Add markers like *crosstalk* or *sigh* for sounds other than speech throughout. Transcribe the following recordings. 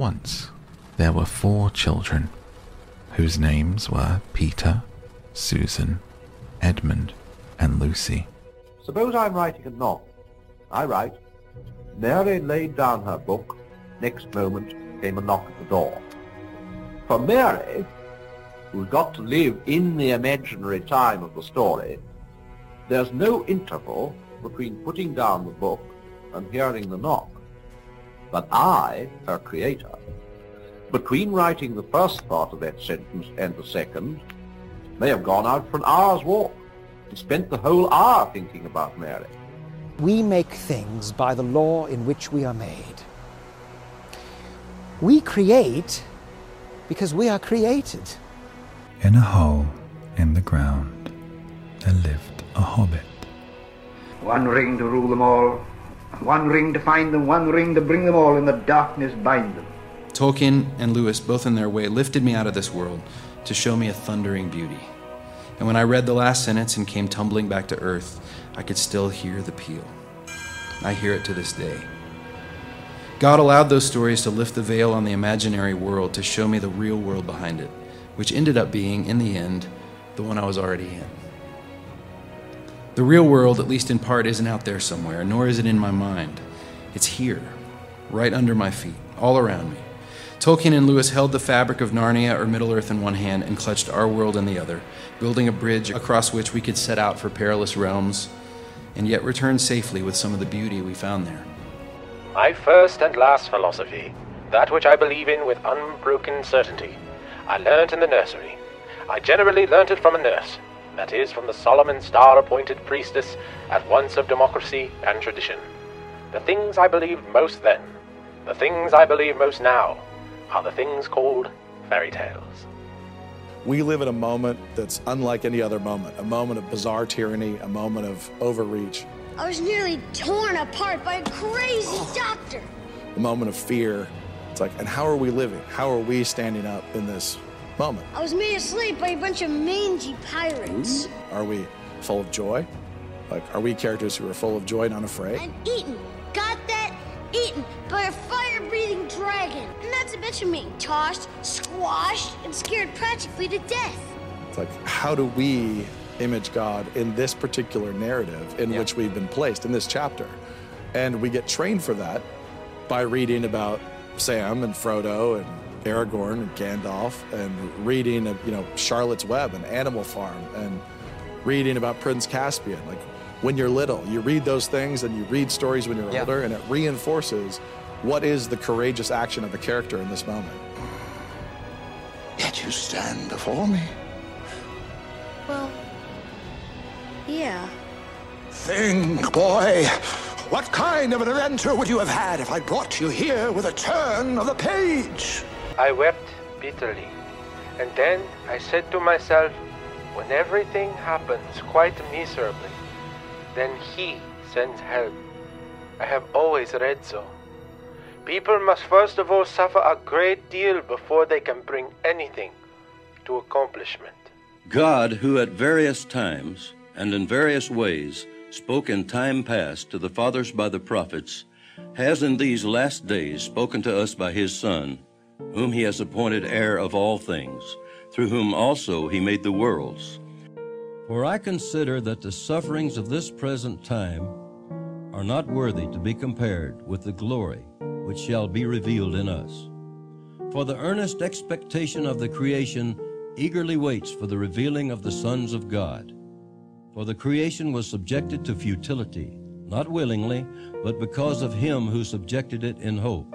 Once there were four children, whose names were Peter, Susan, Edmund, and Lucy. Suppose I'm writing a novel. I write, Mary laid down her book. Next moment came a knock at the door. For Mary, who's got to live in the imaginary time of the story, there's no interval between putting down the book and hearing the knock. But I, her creator, between writing the first part of that sentence and the second, may have gone out for an hour's walk and spent the whole hour thinking about Mary. We make things by the law in which we are made. We create because we are created. In a hole in the ground, there lived a hobbit. One ring to rule them all, one ring to find them, one ring to bring them all in the darkness bind them. Tolkien and Lewis, both in their way, lifted me out of this world to show me a thundering beauty. And when I read the last sentence and came tumbling back to earth, I could still hear the peal. I hear it to this day. God allowed those stories to lift the veil on the imaginary world to show me the real world behind it, which ended up being, in the end, the one I was already in. The real world, at least in part, isn't out there somewhere, nor is it in my mind. It's here, right under my feet, all around me. Tolkien and Lewis held the fabric of Narnia or Middle Earth in one hand and clutched our world in the other, building a bridge across which we could set out for perilous realms and yet return safely with some of the beauty we found there. My first and last philosophy, that which I believe in with unbroken certainty, I learnt in the nursery. I generally learnt it from a nurse, that is, from the Solomon star appointed priestess at once of democracy and tradition. The things I believed most then, the things I believe most now, are the things called fairy tales. We live in a moment that's unlike any other moment, a moment of bizarre tyranny, a moment of overreach, I was nearly torn apart by a crazy oh. doctor. a moment of fear. It's like, and how are we living? How are we standing up in this moment? I was made asleep by a bunch of mangy pirates. Hmm? Are we full of joy? Like, are we characters who are full of joy and unafraid? And eaten. Got that? Eaten by a fire breathing dragon. And that's a bitch of being tossed, squashed, and scared practically to death. It's like, how do we image God in this particular narrative in which we've been placed in this chapter? And we get trained for that by reading about Sam and Frodo and Aragorn and Gandalf and reading, you know, Charlotte's Web and Animal Farm and reading about Prince Caspian. Like when you're little, you read those things and you read stories when you're Yeah. older, and it reinforces what is the courageous action of a character in this moment. Yet you stand before me. Well, yeah. Think, boy. What kind of an adventure would you have had if I brought you here with a turn of the page? I wept bitterly, and then I said to myself, when everything happens quite miserably, then He sends help. I have always read so. People must first of all suffer a great deal before they can bring anything to accomplishment. God, who at various times and in various ways spoke in time past to the fathers by the prophets, has in these last days spoken to us by his Son, whom he has appointed heir of all things, through whom also he made the worlds. For I consider that the sufferings of this present time are not worthy to be compared with the glory which shall be revealed in us. For the earnest expectation of the creation eagerly waits for the revealing of the sons of God. For the creation was subjected to futility, not willingly, but because of him who subjected it in hope,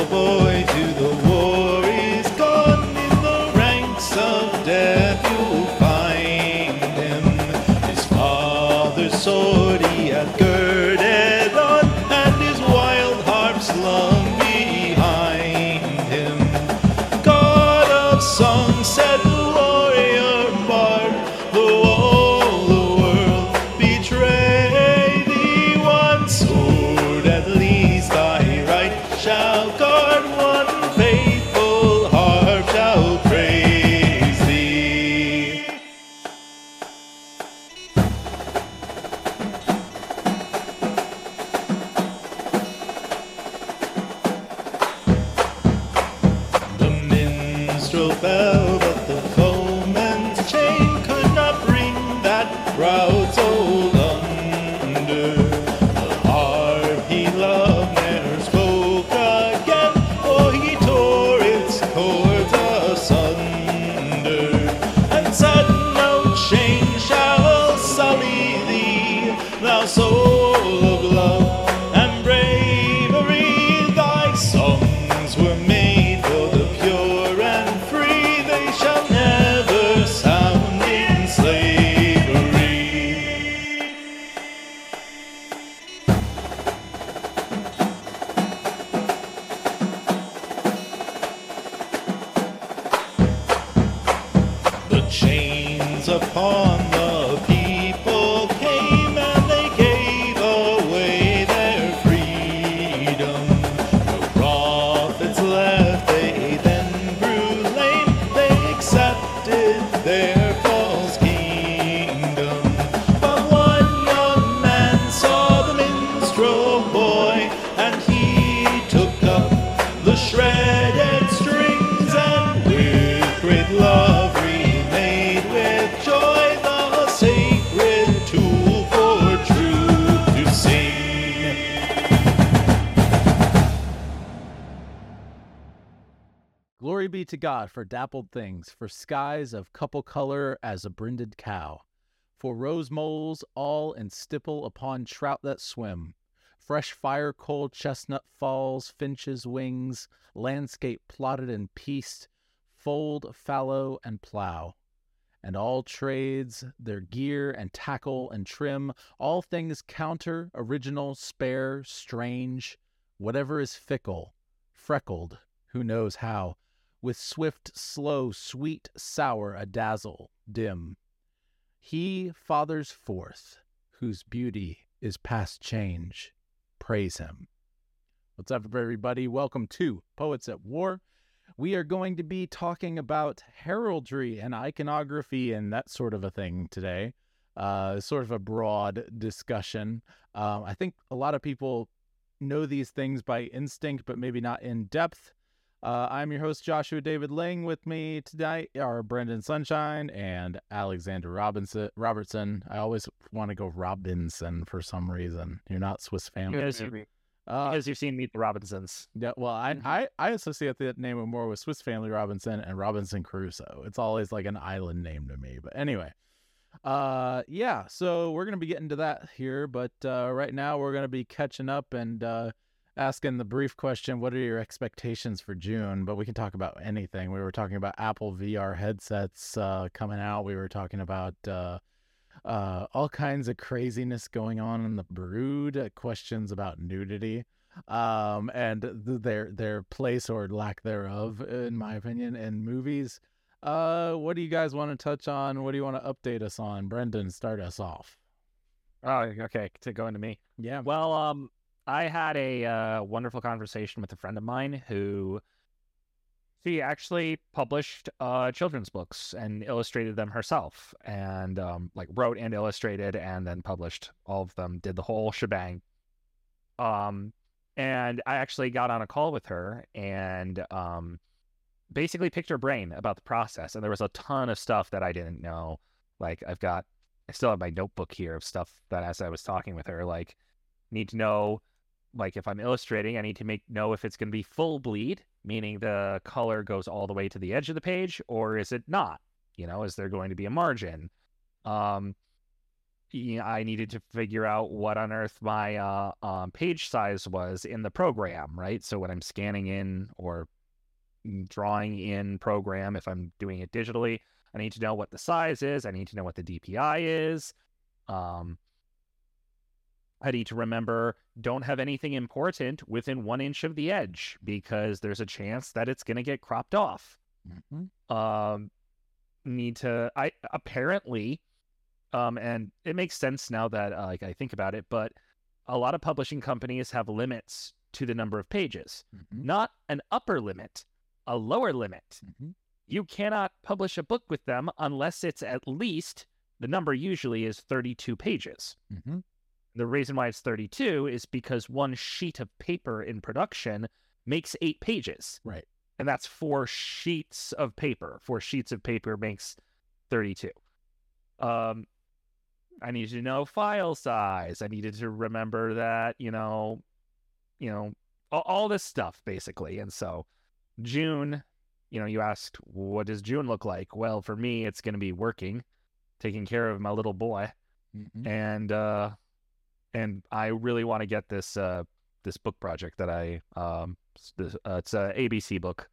Minstrel boy Glory be to God for dappled things, for skies of couple color as a brinded cow, for rose moles all in stipple upon trout that swim, fresh fire cold chestnut falls, finches' wings, landscape plotted and pieced, fold, fallow, and plow. And all trades, their gear and tackle and trim, all things counter, original, spare, strange, whatever is fickle, freckled, who knows how, with swift, slow, sweet, sour, a dazzle, dim. He fathers forth, whose beauty is past change. Praise him. What's up, everybody? Welcome to Poets at War. We are going to be talking about heraldry and iconography and that sort of a thing today. Uh, sort of a broad discussion. Um, I think a lot of people know these things by instinct, but maybe not in depth. Uh, I'm your host, Joshua David Ling. With me tonight are Brendan Sunshine and Alexander Robinson. Robertson. I always want to go Robinson for some reason. You're not Swiss family. Because, you, Uh, because you've seen Meet the Robinsons. Yeah, well, I, I I associate that name more with Swiss Family Robinson and Robinson Crusoe. It's always like an island name to me. But anyway, uh, yeah. So we're gonna be getting to that here, but uh, right now we're gonna be catching up and uh, asking the brief question: What are your expectations for June? But we can talk about anything. We were talking about Apple VR headsets uh, coming out. We were talking about. Uh, uh, all kinds of craziness going on in the brood, uh, questions about nudity, um, and th- their their place or lack thereof, in my opinion, in movies. Uh, what do you guys want to touch on? What do you want to update us on? Brendan, start us off. Oh, okay. To go into me. Yeah. Well, um, I had a uh, wonderful conversation with a friend of mine who she actually published uh, children's books and illustrated them herself, and um, like wrote and illustrated, and then published all of them. Did the whole shebang. Um, and I actually got on a call with her and um, basically picked her brain about the process. And there was a ton of stuff that I didn't know. Like I've got, I still have my notebook here of stuff that as I was talking with her, like need to know, like if I'm illustrating, I need to make know if it's going to be full bleed, meaning the color goes all the way to the edge of the page, or is it not? You know, is there going to be a margin? Um, you know, I needed to figure out what on earth my uh, um, page size was in the program, right? So when I'm scanning in or drawing in program, if I'm doing it digitally, I need to know what the size is. I need to know what the DPI is. Um, I need to remember don't have anything important within one inch of the edge because there's a chance that it's going to get cropped off. Mm-hmm. Um, need to, I apparently, um, and it makes sense now that uh, like I think about it, but a lot of publishing companies have limits to the number of pages, Mm-hmm. not an upper limit, a lower limit. Mm-hmm. You cannot publish a book with them unless it's at least the number usually is 32 pages. The reason why it's 32 is because one sheet of paper in production makes eight pages. Right. And that's four sheets of paper. Four sheets of paper makes 32. Um, I needed to know file size. I needed to remember that, you know, you know, all, all this stuff basically. And so June, you know, you asked, what does June look like? Well, for me, it's going to be working, taking care of my little boy. Mm-hmm. And, uh, and I really want to get this, uh, this book project that I, um, this, uh, it's a ABC book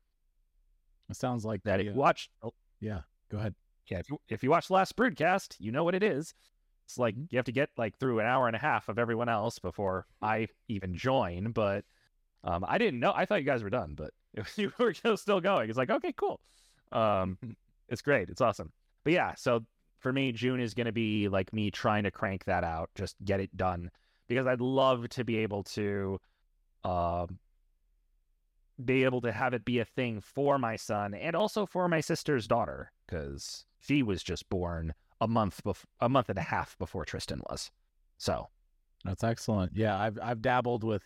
It sounds like that the, uh, watched. Yeah, go ahead. Yeah, if you, if you watch the last broadcast, you know what it is. It's like you have to get like through an hour and a half of everyone else before I even join. But um, I didn't know. I thought you guys were done, but *laughs* you were still going. It's like okay, cool. Um, *laughs* it's great. It's awesome. But yeah, so for me, June is going to be like me trying to crank that out, just get it done, because I'd love to be able to, um, be able to have it be a thing for my son and also for my sister's daughter, because she was just born a month bef- a month and a half before Tristan was. So That's excellent. Yeah, I've I've dabbled with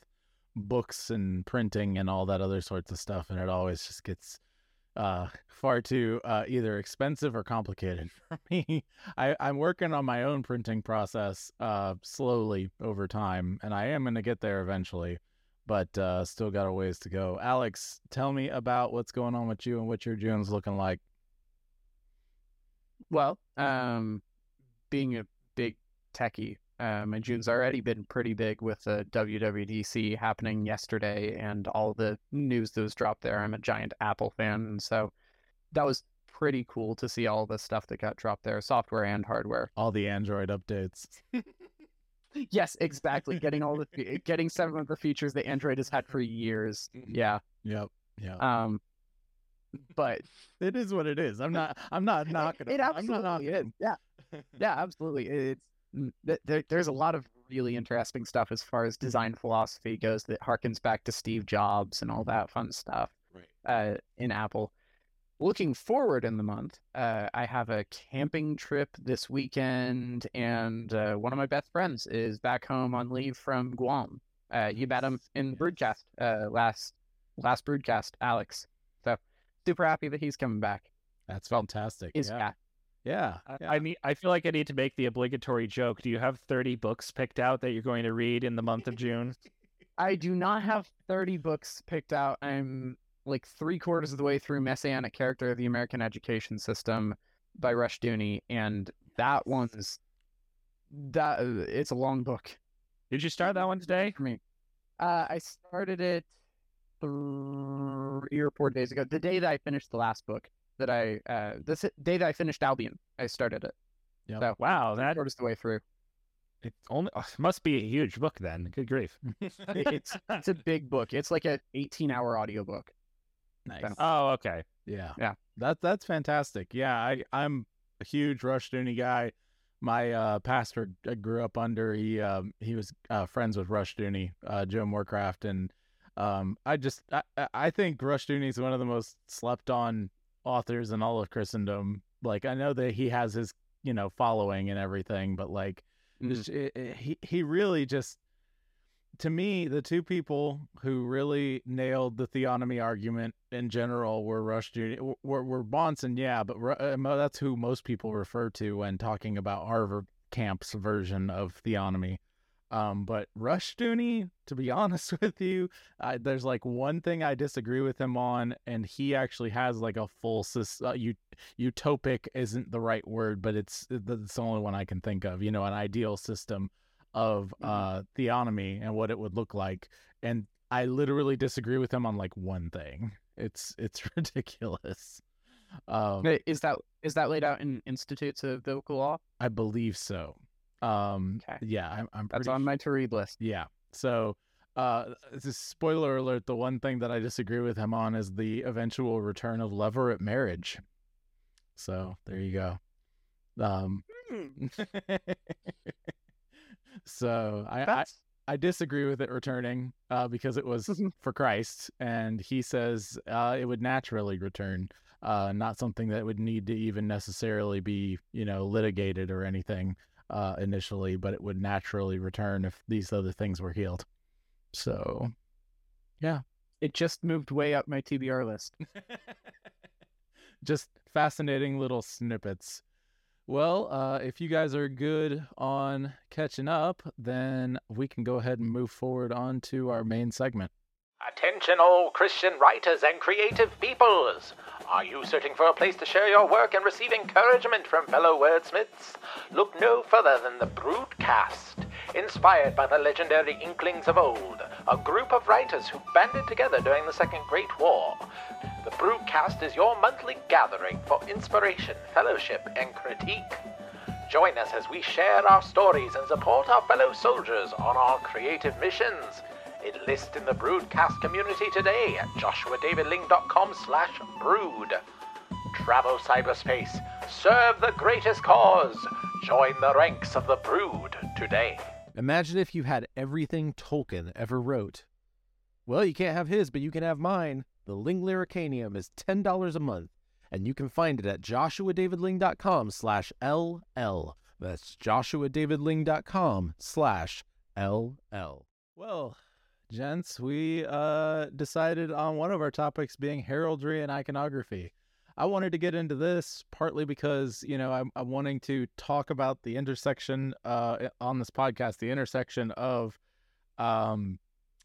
books and printing and all that other sorts of stuff, and it always just gets uh, far too uh, either expensive or complicated *laughs* for me. I, I'm working on my own printing process uh, slowly over time, and I am going to get there eventually, but uh, still got a ways to go. Alex, tell me about what's going on with you and what your June's looking like. Well, um, being a big techie, uh, my June's already been pretty big with the WWDC happening yesterday and all the news that was dropped there. I'm a giant Apple fan, and so that was pretty cool to see all the stuff that got dropped there, software and hardware. All the Android updates. *laughs* Yes, exactly. Getting all the *laughs* getting some of the features that Android has had for years. Yeah. Yep. Yeah. Um, but it is what it is. I'm not. I'm not *laughs* knocking. It them. I'm absolutely not knocking is. Yeah. Yeah, absolutely. It's there, there's a lot of really interesting stuff as far as design philosophy goes that harkens back to Steve Jobs and all that fun stuff. Right. Uh, in Apple. Looking forward in the month, uh, I have a camping trip this weekend, and uh, one of my best friends is back home on leave from Guam. Uh, you met him in broadcast uh, last last broadcast, Alex. So super happy that he's coming back. That's fantastic. Is yeah. Yeah. I, I need. I feel like I need to make the obligatory joke. Do you have thirty books picked out that you're going to read in the month of June? *laughs* I do not have 30 books picked out. I'm like three quarters of the way through Messianic Character of the American Education System by Rushdoony, and that one's that uh, it's a long book. Did you start that one today? For me, uh, I started it three or four days ago. The day that I finished the last book, that I uh, the day that I finished Albion, I started it. Yeah. So Wow, that quarters the way through. it only oh, it must be a huge book then. Good grief. *laughs* It's it's a big book. It's like an 18 hour audiobook. Nice. So- Oh, okay. Yeah. Yeah. That that's fantastic. Yeah, I I'm a huge Rushdoony guy. My uh, pastor I grew up under. He um, he was uh, friends with Rushdoony, uh, Joe Morecraft, and um, I just I, I- I think Rushdoony is one of the most slept on authors in all of Christendom. Like I know that he has his you know following and everything, but like it's- it- it- he he really just to me, the two people who really nailed the theonomy argument in general were Rush Jr. were, were Bahnsen, yeah, but uh, that's who most people refer to when talking about Harvard Camp's version of theonomy. Um, but Rushdoony, to be *laughs* honest with you, I, there's like one thing I disagree with him on, and he actually has like a full sys- uh, ut- utopic isn't the right word, but it's it's the only one I can think of. You know, an ideal system of uh theonomy and what it would look like and i literally disagree with him on like one thing *laughs* it's it's *laughs* ridiculous um Is that is that laid out in Institutes of Biblical Law? i believe so Um, yeah, I'm. I'm That's on my to read list. Yeah. So, uh, just spoiler alert: the one thing that I disagree with him on is the eventual return of levirate marriage. So there you go. Um, *laughs* so I, I I disagree with it returning uh, because it was *laughs* for Christ, and he says uh, it would naturally return, uh, not something that would need to even necessarily be you know litigated or anything uh, initially, but it would naturally return if these other things were healed. So, yeah, It just moved way up my TBR list. *laughs* just fascinating little snippets. Well, uh, if you guys are good on catching up, then we can go ahead and move forward on to our main segment. Attention, all Christian writers and creative peoples! Are you searching for a place to share your work and receive encouragement from fellow wordsmiths? Look no further than the Broodcast. Inspired by the legendary Inklings of old, a group of writers who banded together during the Second Great War. The Broodcast is your monthly gathering for inspiration, fellowship, and critique. Join us as we share our stories and support our fellow soldiers on our creative missions. Enlist in the Broodcast community today at joshuadavidling.com slash brood. Travel cyberspace. Serve the greatest cause. Join the ranks of the Brood today. Imagine if you had everything Tolkien ever wrote. Well, you can't have his, but you can have mine. The Ling Lyricanium is $10 a month, and you can find it at joshuadavidling.com slash LL. That's joshuadavidling.com slash LL. Well, gents, we uh, decided on one of our topics being heraldry and iconography. I wanted to get into this partly because, you know, I'm, I'm wanting to talk about the intersection uh, on this podcast, the intersection of, um,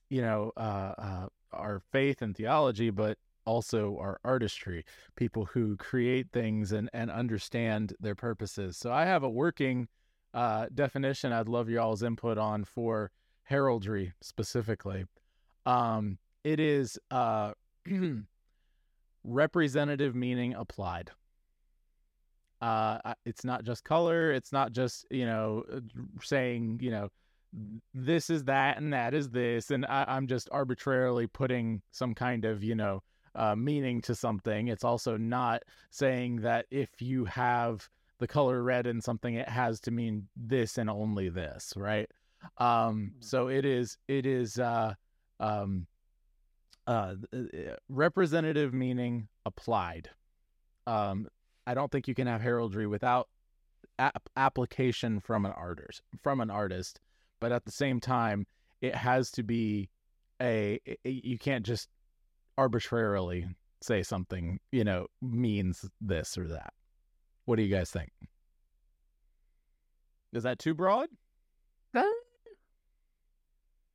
you know, uh, uh, our faith and theology, but also our artistry, people who create things and, and understand their purposes. So I have a working uh, definition I'd love y'all's input on for heraldry specifically. Um, it is uh, *clears throat* representative meaning applied. Uh, it's not just color. It's not just you know uh, saying you know this is that and that is this, and I, I'm just arbitrarily putting some kind of you know uh, meaning to something. It's also not saying that if you have the color red in something, it has to mean this and only this, right? Um, so it is it is uh, um, uh, uh, representative meaning applied. Um, I don't think you can have heraldry without ap- application from an artist from an artist, but at the same time, it has to be a, a you can't just arbitrarily say something you know means this or that. What do you guys think? Is that too broad?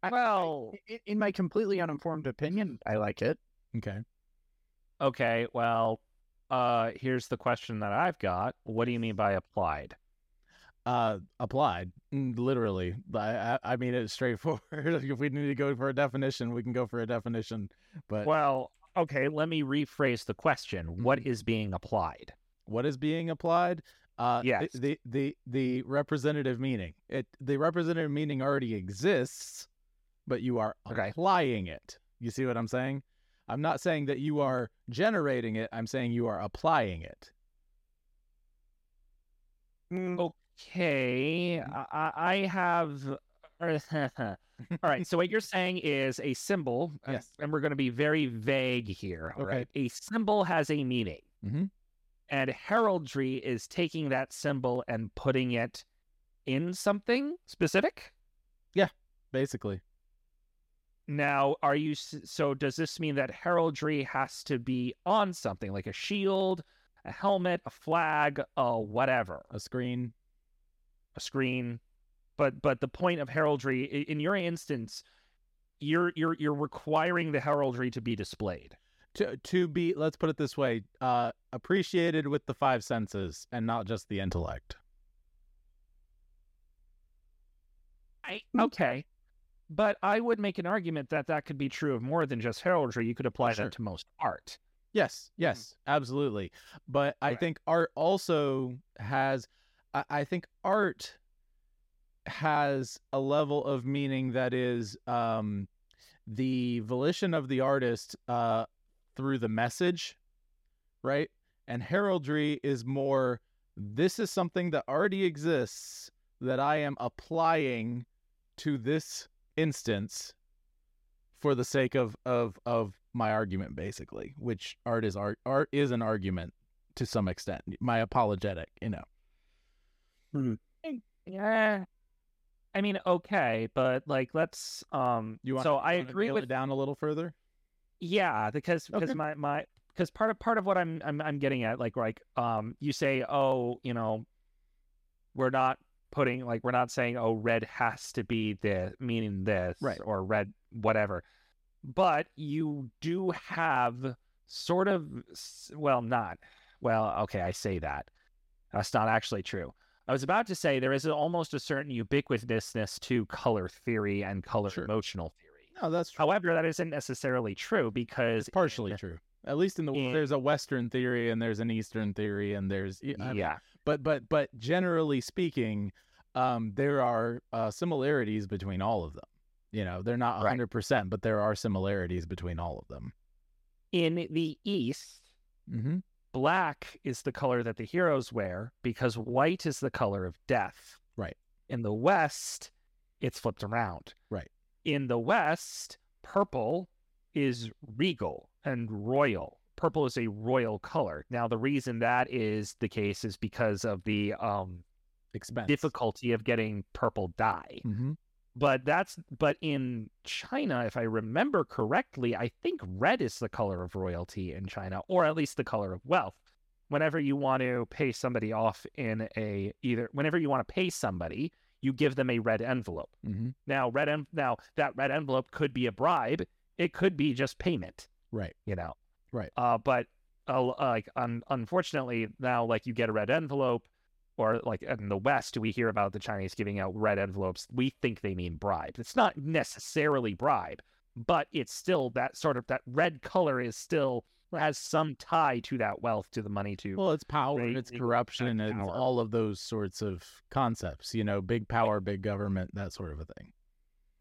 Well, in, in my completely uninformed opinion, I like it. Okay. Okay, well, uh, here's the question that I've got. What do you mean by applied? Uh, applied, Mm, literally. I, I, I mean, it's straightforward. *laughs* if we need to go for a definition, we can go for a definition. But Well, okay, let me rephrase the question. What is being applied? what is being applied? Uh, Yes. the, the the the representative meaning. It the representative meaning already exists, but you are okay. applying it. You see what I'm saying? I'm not saying that you are generating it. I'm saying you are applying it. Okay, I, I I have. *laughs* All right, so what you're saying is a symbol, uh, Yes. and we're going to be very vague here. all Okay. right? A symbol has a meaning, Mhm. and heraldry is taking that symbol and putting it in something specific. Yeah, basically. Now, are you so? Does this mean that heraldry has to be on something like a shield, a helmet, a flag, uh, whatever, A screen. a screen? But but the point of heraldry, in your instance, you're you're you're requiring the heraldry to be displayed. to to be let's put it this way uh appreciated with the five senses and not just the intellect I, okay, but I would make an argument that that could be true of more than just heraldry. You could apply Sure. that to most art. yes yes absolutely but i think art also has I, I think art has a level of meaning that is um, the volition of the artist uh, through the message, right? And heraldry is more this is something that already exists that I am applying to this instance for the sake of of of my argument basically which art is art art is an argument to some extent my apologetic you know Yeah. I mean, okay, but like, let's. Um. you want so I wanna agree nail with it down a little further Yeah, because because Okay. my my because part of part of what I'm I'm I'm getting at, like like um, you say, oh, you know, we're not putting like we're not saying, oh, red has to be this meaning this, Right. Or red whatever, but you do have sort of well, not well. Okay, I say that that's not actually true. I was about to say there is almost a certain ubiquitousness to color theory and color emotional theory. no that's true. However, that isn't necessarily true because partially true at least in the there's a western theory and there's an eastern theory and there's I mean, Yeah. But but but generally speaking um there are uh similarities between all of them you know they're not 100% but there are similarities between all of them in the East, mm-hmm. black is the color that the heroes wear because white is the color of death. Right. In the West, it's flipped around. Right. In the West, purple is regal and royal. Purple is a royal color. Now, the reason that is the case is because of the um, expense difficulty of getting purple dye. mm-hmm. But that's but in China, if I remember correctly, I think red is the color of royalty in China, or at least the color of wealth. Whenever you want to pay somebody off in a either whenever you want to pay somebody, you give them a red envelope. Mm-hmm. Now, red en- now that red envelope could be a bribe, it could be just payment. right You know, right uh, but uh, like un- unfortunately now, like you get a red envelope, or like in the West, we hear about the Chinese giving out red envelopes. We think they mean bribe. It's not necessarily bribe, but it's still that sort of that red color is still has some tie to that wealth, to the money, to well it's power it's corruption and power. all of those sorts of concepts you know big power big government that sort of a thing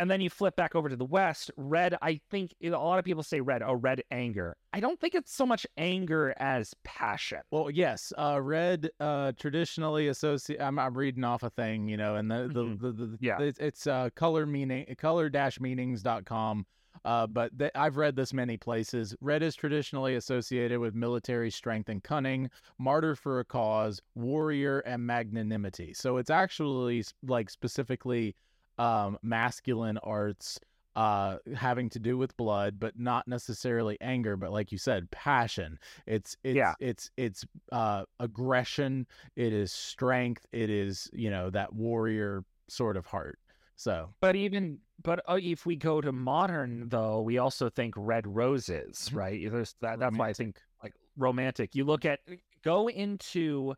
And then you flip back over to the West. Red, I think a lot of people say red. Oh, red anger. I don't think it's so much anger as passion. Well, yes, uh, red uh, traditionally associate. I'm, I'm reading off a thing, you know, and the the, the, the Yeah. it's, it's uh, color meaning color dash meanings.com. Uh, but th- I've read this many places. Red is traditionally associated with military strength and cunning, martyr for a cause, warrior, and magnanimity. So it's actually like specifically um, masculine arts uh having to do with blood but not necessarily anger but like you said passion it's it's Yeah. it's it's uh aggression it is strength it is you know that warrior sort of heart so But even but uh, if we go to modern though, we also think red roses, right? There's that. That's why I think like romantic. You look at go into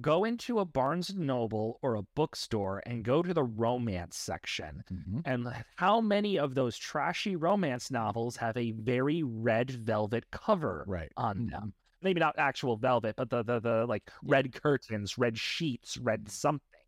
go into a Barnes and Noble or a bookstore and go to the romance section. Mm-hmm. And how many of those trashy romance novels have a very red velvet cover right. on mm-hmm. them? Maybe not actual velvet, but the the, the like red curtains, red sheets, red mm-hmm. something.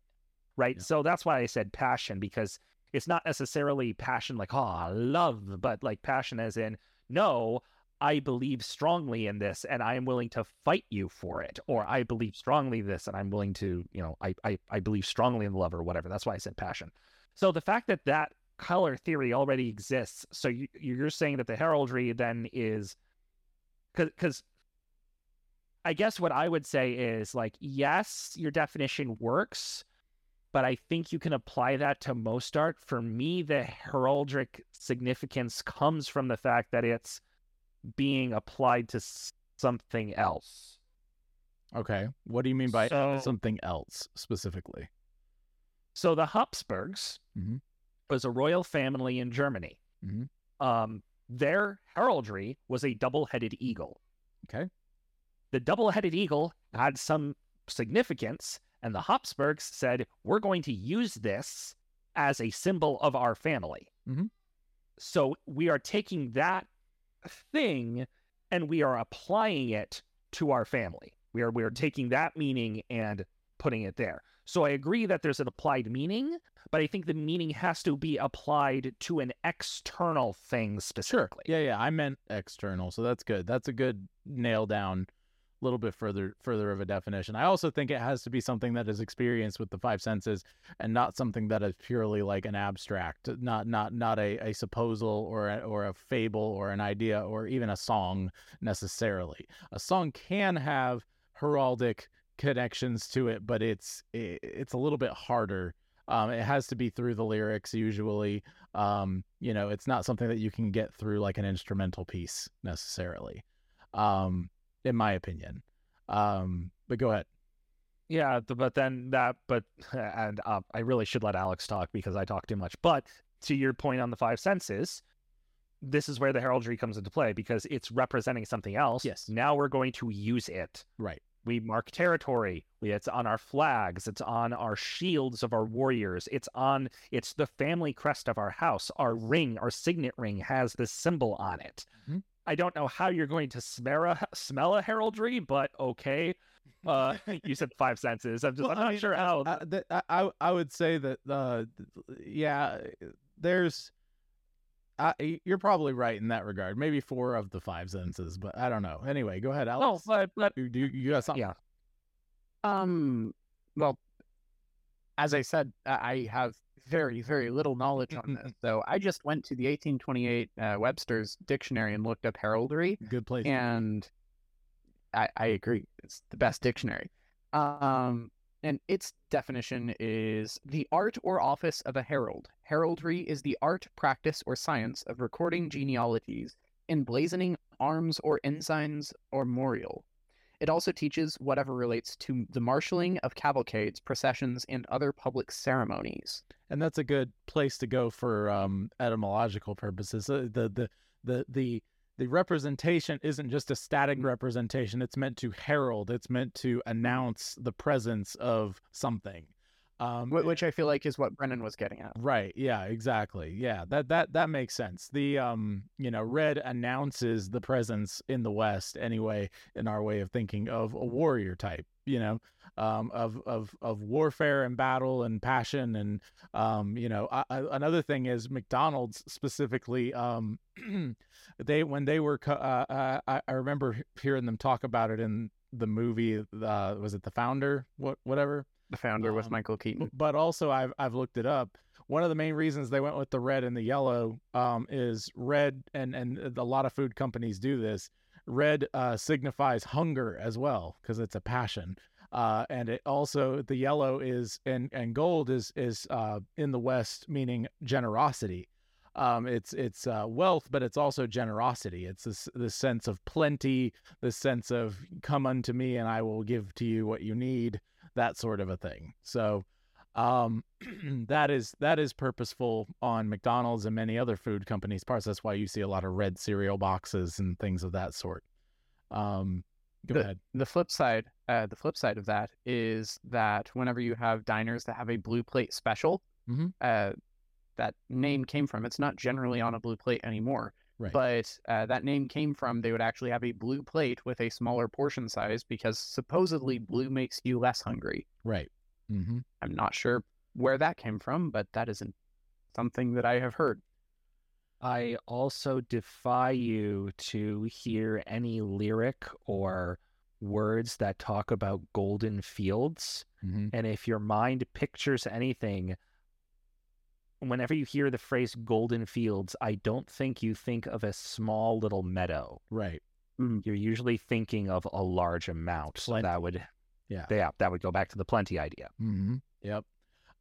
Right. So that's why I said passion, because it's not necessarily passion like, oh, love, but like passion as in, no, I believe strongly in this and I am willing to fight you for it. Or I believe strongly this and I'm willing to, you know, I, I, I believe strongly in love or whatever. That's why I said passion. So the fact that that color theory already exists, so you, you're saying that the heraldry then is, because I guess what I would say is like, yes, your definition works, but I think you can apply that to most art. For me, the heraldic significance comes from the fact that it's being applied to something else. okay what do you mean by So- something else specifically So the Habsburgs Mhm. was a royal family in Germany. Mhm. Um, their heraldry was a double-headed eagle. Okay. The double-headed eagle had some significance, and the Habsburgs said, "We're going to use this as a symbol of our family." Mhm. So we are taking that thing and we are applying it to our family. We are we are mm-hmm. taking that meaning and putting it there. So I agree that there's an applied meaning, but I think the meaning has to be applied to an external thing specifically. Yeah, yeah. I meant external, so that's good. That's a good nail down. Little bit further, further of a definition. I also think it has to be something that is experienced with the five senses, and not something that is purely like an abstract, not not not a, a supposal or a, or a fable or an idea or even a song necessarily. A song can have heraldic connections to it, but it's it, it's a little bit harder. Um, it has to be through the lyrics usually. Um, you know, it's not something that you can get through like an instrumental piece necessarily, um, in my opinion. Um, but go ahead. Yeah, but then that, but *laughs* and uh, I really should let Alex talk because I talk too much. But to your point on the five senses, this is where the heraldry comes into play because it's representing something else. Yes. Now we're going to use it. Right. We mark territory. It's on our flags. It's on our shields of our warriors. It's on. It's the family crest of our house. Our ring, our signet ring, has this symbol on it. Mhm. I don't know how you're going to smell a, *laughs* smell a heraldry, but okay. Uh, *laughs* you said five senses. I'm just. Well, I'm I not mean, sure how. I, I, I I would say that uh, yeah, there's. I, you're probably right in that regard. Maybe four of the five senses, but I don't know. Anyway, go ahead, no, Alex. but but you, you, you got something? yeah. Um, well, as I said, I I have very, very little knowledge on this. *laughs* So I just went to the 1828 uh, Webster's dictionary and looked up heraldry, Good place. and I, I agree. It's the best dictionary. Um, and its definition is the art or office of a herald. Heraldry is the art, practice, or science of recording genealogies, emblazoning arms or ensigns or memorial. It also teaches whatever relates to the marshalling of cavalcades, processions, and other public ceremonies. and that's a good place to go for um, etymological purposes. Uh, The the the the the representation isn't just a static representation; it's meant to herald. It's meant to announce the presence of something. Um, Wh- Which I feel like is what Brendan was getting at. Right. Yeah, exactly. Yeah. That that that makes sense. The um, you know, red announces the presence in the West anyway in our way of thinking of a warrior type, you know, um of of of warfare and battle and passion and um, you know, I, I, another thing is McDonald's specifically um *clears throat* they when they were co- uh, uh, I, I remember hearing them talk about it in the movie uh was it The Founder? What whatever? The founder with Um, Michael Keaton. but also I've I've looked it up. One of the main reasons they went with the red and the yellow um, is red, and and a lot of food companies do this. Red uh, signifies hunger as well because it's a passion, uh, and it also the yellow is and and gold is is uh, in the West meaning generosity. Um, it's it's uh, wealth, but it's also generosity. It's this this sense of plenty, this sense of come unto me and I will give to you what you need, that sort of a thing. So um, *clears throat* that is that is purposeful on McDonald's and many other food companies' parts. That's why you see a lot of red cereal boxes and things of that sort. Um, go the, ahead. The flip side, uh, the flip side of that is that whenever you have diners that have a blue plate special, Mhm. uh, that name came from. It's not generally on a blue plate anymore, Right. but uh, that name came from. They would actually have a blue plate with a smaller portion size because supposedly blue makes you less hungry. Right. Mm-hmm. I'm not sure where that came from, but that isn't something that I have heard. I also defy you to hear any lyric or words that talk about golden fields. Mhm. And if your mind pictures anything, whenever you hear the phrase golden fields, I don't think you think of a small little meadow. Right. You're usually thinking of a large amount. So that would, Yeah. yeah, that would go back to the plenty idea. Mm-hmm. Yep.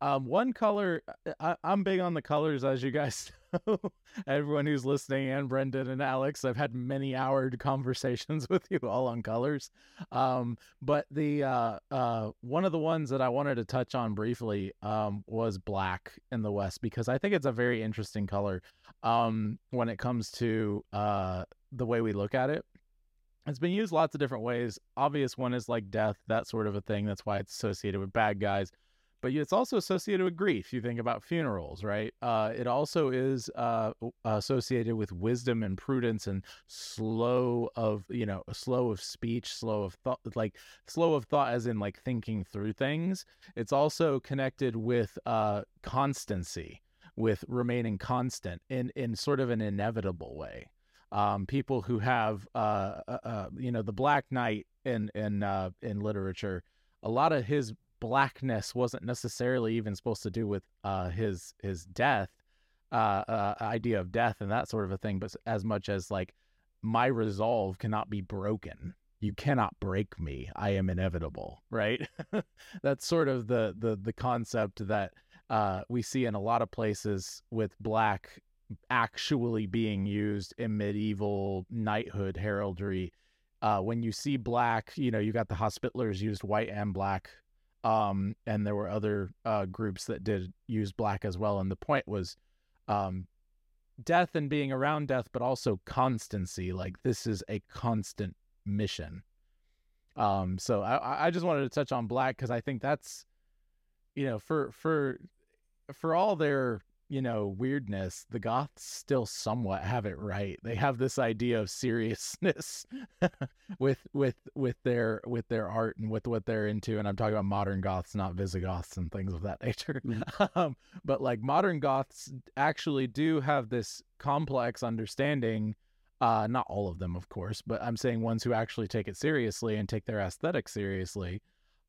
Um, one color, I, I'm big on the colors, as you guys know. *laughs* Everyone who's listening, and Brendan and Alex, I've had many houred conversations *laughs* with you all on colors. Um, but the uh, uh, one of the ones that I wanted to touch on briefly um, was black in the West because I think it's a very interesting color um, when it comes to uh, the way we look at it. It's been used lots of different ways. Obvious one is like death, that sort of a thing. That's why it's associated with bad guys. But it's also associated with grief. You think about funerals, right? Uh, it also is uh, associated with wisdom and prudence and slow of you know slow of speech, slow of thought, like slow of thought, as in like thinking through things. It's also connected with uh, constancy, with remaining constant in in sort of an inevitable way. Um, people who have uh, uh, uh, you know the Black Knight in in in literature, a lot of his blackness wasn't necessarily even supposed to do with uh, his his death, uh, uh, idea of death and that sort of a thing, but as much as like my resolve cannot be broken. You cannot break me. I am inevitable, right? *laughs* That's sort of the the the concept that uh, we see in a lot of places with black actually being used in medieval knighthood heraldry. Uh, when you see black, you know, you got the Hospitallers used white and black um, and there were other uh, groups that did use black as well. And the point was um, death and being around death, but also constancy. Like this is a constant mission. Um, so I, I just wanted to touch on black because I think that's, you know, for for for all their you know weirdness, the Goths still somewhat have it right. They have this idea of seriousness *laughs* with with with their with their art and with what they're into. And I'm talking about modern Goths, not Visigoths and things of that *laughs* nature. um, but like modern Goths actually do have this complex understanding. Uh, not all of them, of course, but I'm saying ones who actually take it seriously and take their aesthetic seriously.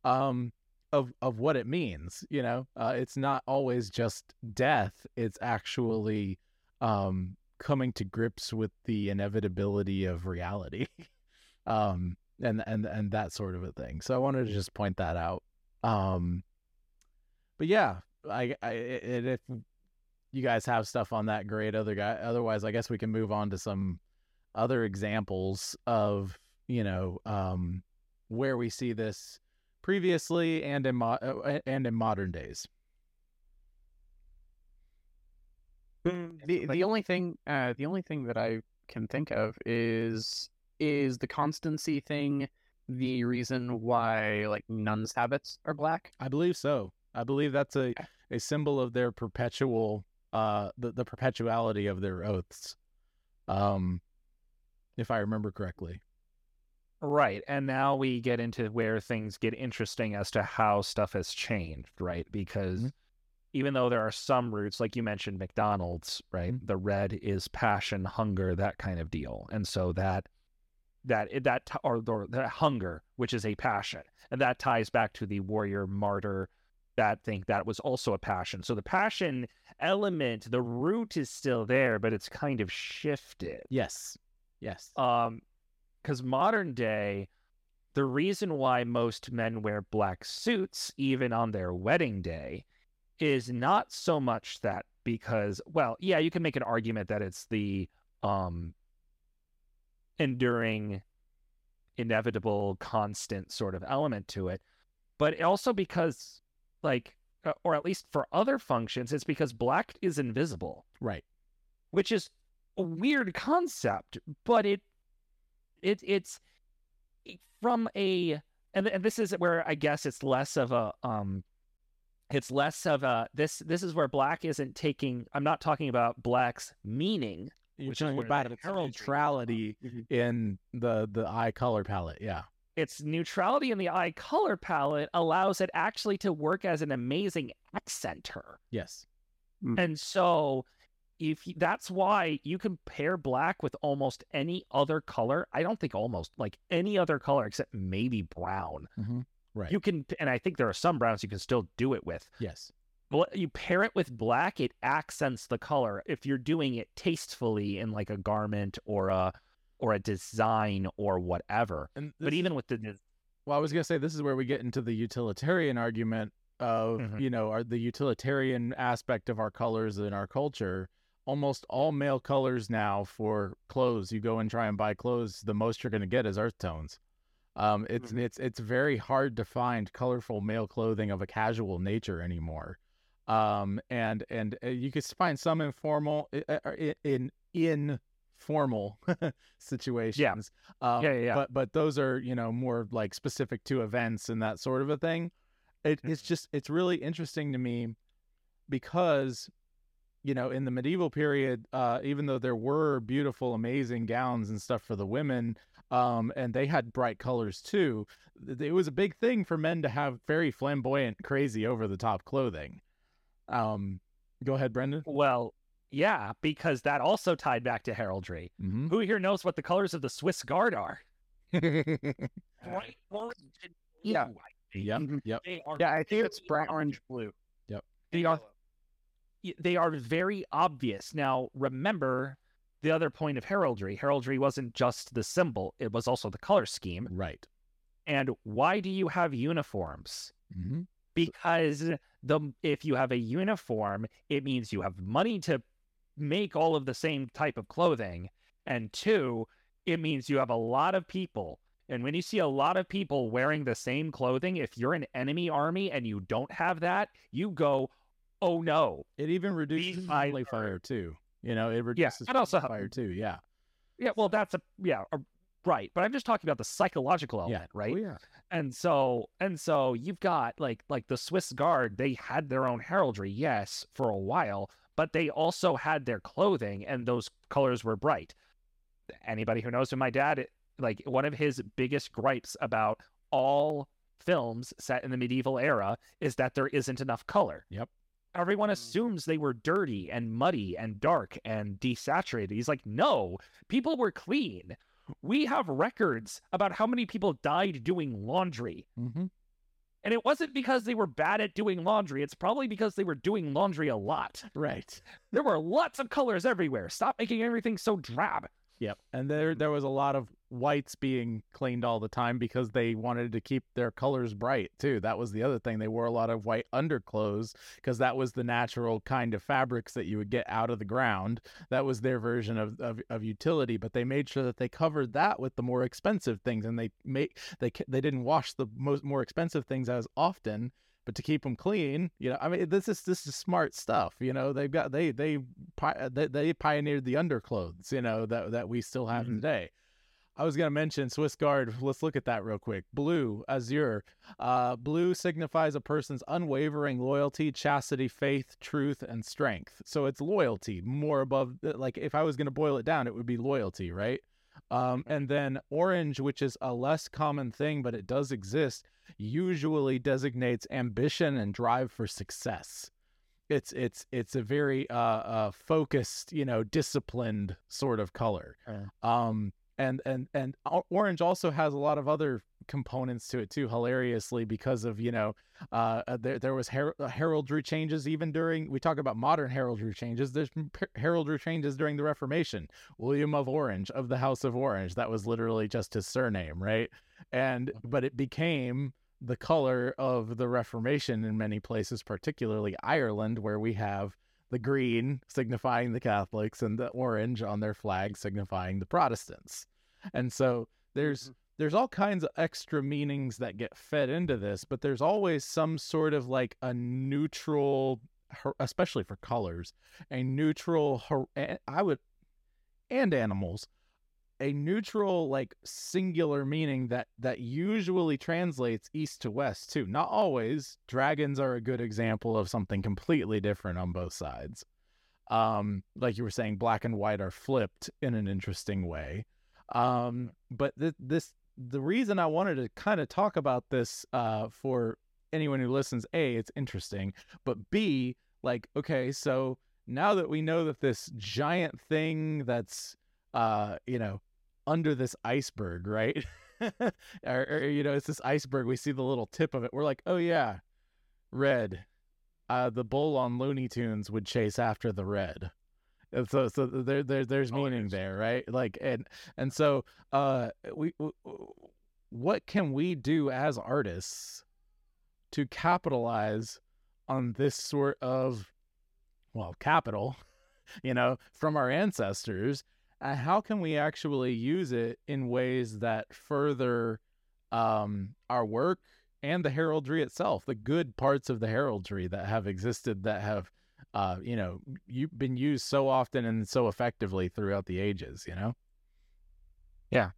Um, of of what it means you know? Uh, it's not always just death. It's actually um coming to grips with the inevitability of reality *laughs* um and and and that sort of a thing. So i wanted to just point that out. Um but yeah i i it, if you guys have stuff on that great. Other guy otherwise i guess we can move on to some other examples of you know um where we see this previously and in mo- uh, and in modern days. The the only thing uh, the only thing that I can think of is is the constancy thing the reason why like nuns' habits are black? I believe so. I believe that's a a symbol of their perpetual uh the, the perpetuality of their oaths. Um if I remember correctly. Right. And now we get into where things get interesting as to how stuff has changed, right? Because Mm-hmm. even though there are some roots, like you mentioned, McDonald's, right? Mm-hmm. The red is passion, hunger, that kind of deal. And so that that that or the, the hunger, which is a passion, and that ties back to the warrior martyr that thing that was also a passion. So the passion element, the root is still there, but it's kind of shifted. Yes. Yes. Um, because modern day, the reason why most men wear black suits, even on their wedding day, is not so much that because, well, yeah, you can make an argument that it's the um enduring, inevitable, constant sort of element to it, but also because, like, uh, or at least for other functions, it's because black is invisible, right? Which is a weird concept, but it it it's from a and and this is where I guess it's less of a um it's less of a this this is where black isn't taking I'm not talking about black's meaning You're which is talking where about the its heraldry- neutrality in the the eye color palette. Yeah. its neutrality in the eye color palette allows it actually to work as an amazing accenter. Yes. And so if y- that's why you can pair black with almost any other color. I don't think almost like any other color except maybe brown. Mm-hmm. Right. You can, and I think there are some browns you can still do it with. Yes. Bla- You pair it with black, it accents the color. If you're doing it tastefully in like a garment or a or a design or whatever. And but even with the Well, I was gonna say this is where we get into the utilitarian argument of Mhm. you know, are the utilitarian aspect of our colors in our culture. Almost all male colors now for clothes. You go and try and buy clothes, the most you're gonna get is earth tones. Um, it's it's it's very hard to find colorful male clothing of a casual nature anymore. Um, and and uh, you could find some informal uh, uh, in in formal *laughs* situations. Um, Yeah, yeah, yeah. But but those are you know more like specific to events and that sort of a thing. it, it's just it's really interesting to me because you know in the medieval period uh even though there were beautiful amazing gowns and stuff for the women um and they had bright colors too it was a big thing for men to have very flamboyant crazy over the top clothing um go ahead brendan Well, yeah, because that also tied back to heraldry. Mhm. Who here knows what the colors of the Swiss Guard are? Bright *laughs* orange and Yeah. blue, I yep think. yep They are Yeah, I think it's bright orange blue. yep They are y- they are very obvious. Now, remember the other point of heraldry. Heraldry wasn't just the symbol, it was also the color scheme. right And why do you have uniforms? mm-hmm. because the if you have a uniform, it means you have money to make all of the same type of clothing, and two, it means you have a lot of people. And when you see a lot of people wearing the same clothing, if you're an enemy army and you don't have that, you go, "Oh no!" it even reduces friendly fire too you know it reduces Yeah, and also fire too yeah Yeah, well, that's a yeah, a, right. But I'm just talking about the psychological yeah element, right? oh, yeah And so and so you've got like like the Swiss Guard, they had their own heraldry, yes, for a while, but they also had their clothing and those colors were bright. Anybody who knows who my dad like one of his biggest gripes about all films set in the medieval era is that there isn't enough color. Yep. Everyone assumes they were dirty and muddy and dark and desaturated. He's like, no, people were clean. We have records about how many people died doing laundry. mm-hmm. And it wasn't because they were bad at doing laundry. It's probably because they were doing laundry a lot. right There were lots of colors everywhere. Stop making everything so drab. Yep. And there there was a lot of whites being cleaned all the time because they wanted to keep their colors bright too. That was the other thing. They wore a lot of white underclothes because that was the natural kind of fabrics that you would get out of the ground. That was their version of, of, of utility, but they made sure that they covered that with the more expensive things and they make they they didn't wash the most more expensive things as often but to keep them clean, you know, I mean, this is this is smart stuff. You know, they've got they they uh, they, they pioneered the underclothes. You know that that we still have mm-hmm. today. I was gonna mention Swiss Guard. Let's look at that real quick. Blue, azure. Uh, blue signifies a person's unwavering loyalty, chastity, faith, truth, and strength. So it's loyalty more above. Uh, like if I was gonna boil it down, it would be loyalty, right? Um, and then orange, which is a less common thing, but it does exist, usually designates ambition and drive for success. It's it's it's a very uh, uh focused, you know, disciplined sort of color. Um, and and and orange also has a lot of other components to it too hilariously because of you know uh uh, there there was her- uh, heraldry changes even during we talk about modern heraldry changes there's heraldry changes during the reformation. William of orange of the house of orange that was literally just his surname right? And but it became the color of the reformation in many places particularly ireland where we have the green signifying the catholics and the orange on their flag signifying the protestants and so there's mm-hmm. there's all kinds of extra meanings that get fed into this, but there's always some sort of like a neutral, especially for colors, a neutral. I would, and animals, a neutral like singular meaning that that usually translates east to west too. Not always. Dragons are a good example of something completely different on both sides. Um, like you were saying, black and white are flipped in an interesting way um but th- this the reason i wanted to kind of talk about this uh for anyone who listens a it's interesting but b like okay so now that we know that this giant thing that's uh you know under this iceberg right? *laughs* Or, or you know it's this iceberg we see the little tip of it. We're like oh yeah red. Uh the bull on looney tunes would chase after the red. And so so there, there there's meaning there right? Like and and so uh we, w what can we do as artists to capitalize on this sort of well capital *laughs* you know from our ancestors and how can we actually use it in ways that further um our work and the heraldry itself the good parts of the heraldry that have existed that have uh, you know, you've been used so often and so effectively throughout the ages, you know? Yeah.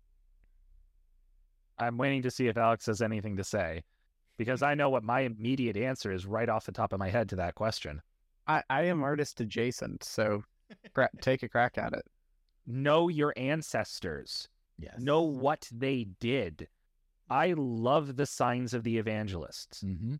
I'm waiting to see if Alex has anything to say. because I know what my immediate answer is right off the top of my head to that question. I, I am artist adjacent, so cra- take a crack at it. Know your ancestors. Yes. Know what they did. I love the signs of the evangelists. Mm-hmm.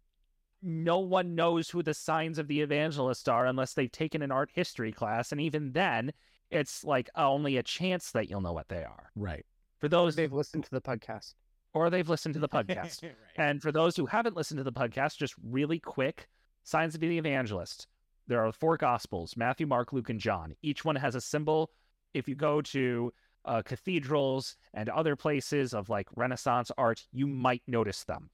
No one knows who the signs of the evangelists are unless they've taken an art history class, and even then, it's like only a chance that you'll know what they are. Right. For those they've listened to the podcast, or they've listened to the *laughs* podcast. And for those who haven't listened to the podcast, just really quick, signs of the evangelist. There are four gospels: Matthew, Mark, Luke, and John. Each one has a symbol. If you go to uh, cathedrals and other places of like Renaissance art, you might notice them.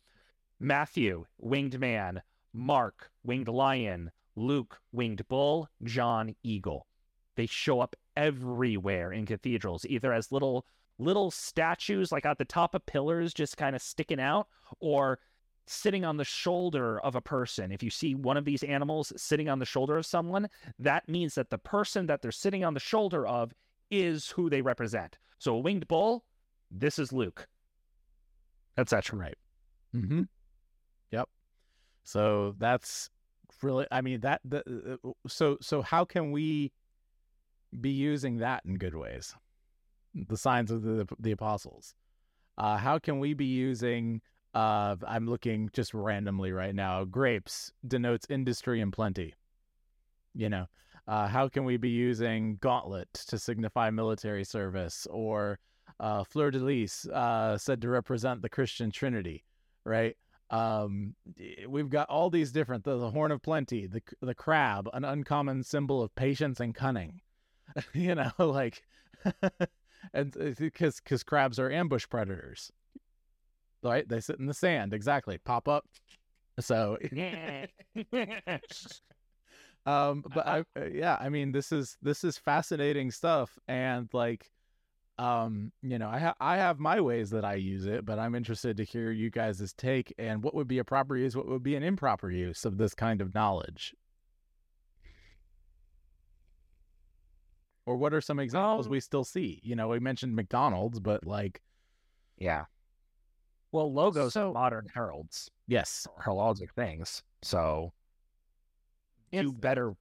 Matthew, winged man. Mark, winged lion. Luke, winged bull. John, eagle. They show up everywhere in cathedrals, either as little little statues like at the top of pillars just kind of sticking out or sitting on the shoulder of a person. If you see one of these animals sitting on the shoulder of someone, that means that the person that they're sitting on the shoulder of is who they represent. So a winged bull, this is Luke. Etc. Right. Mm-hmm. Yep. So that's really, I mean, that, the, uh, so, so how can we be using that in good ways? The signs of the, the apostles. Uh, how can we be using, I'm looking just randomly right now, grapes denotes industry and plenty. You know, uh, how can we be using gauntlet to signify military service or uh, fleur de lis uh, said to represent the Christian Trinity, right? Um, we've got all these different the, the horn of plenty, the the crab, an uncommon symbol of patience and cunning. *laughs* you know, like, *laughs* and because because crabs are ambush predators, right? They sit in the sand, exactly. Pop up. So *laughs* *laughs* um but I, uh, yeah i mean this is this is fascinating stuff and like um you know i ha- i have my ways that i use it but i'm interested to hear you guys' take and what would be a proper use what would be an improper use of this kind of knowledge or what are some examples we still see you know we mentioned mcdonald's but like yeah well logos are modern heralds yes heraldic things so do better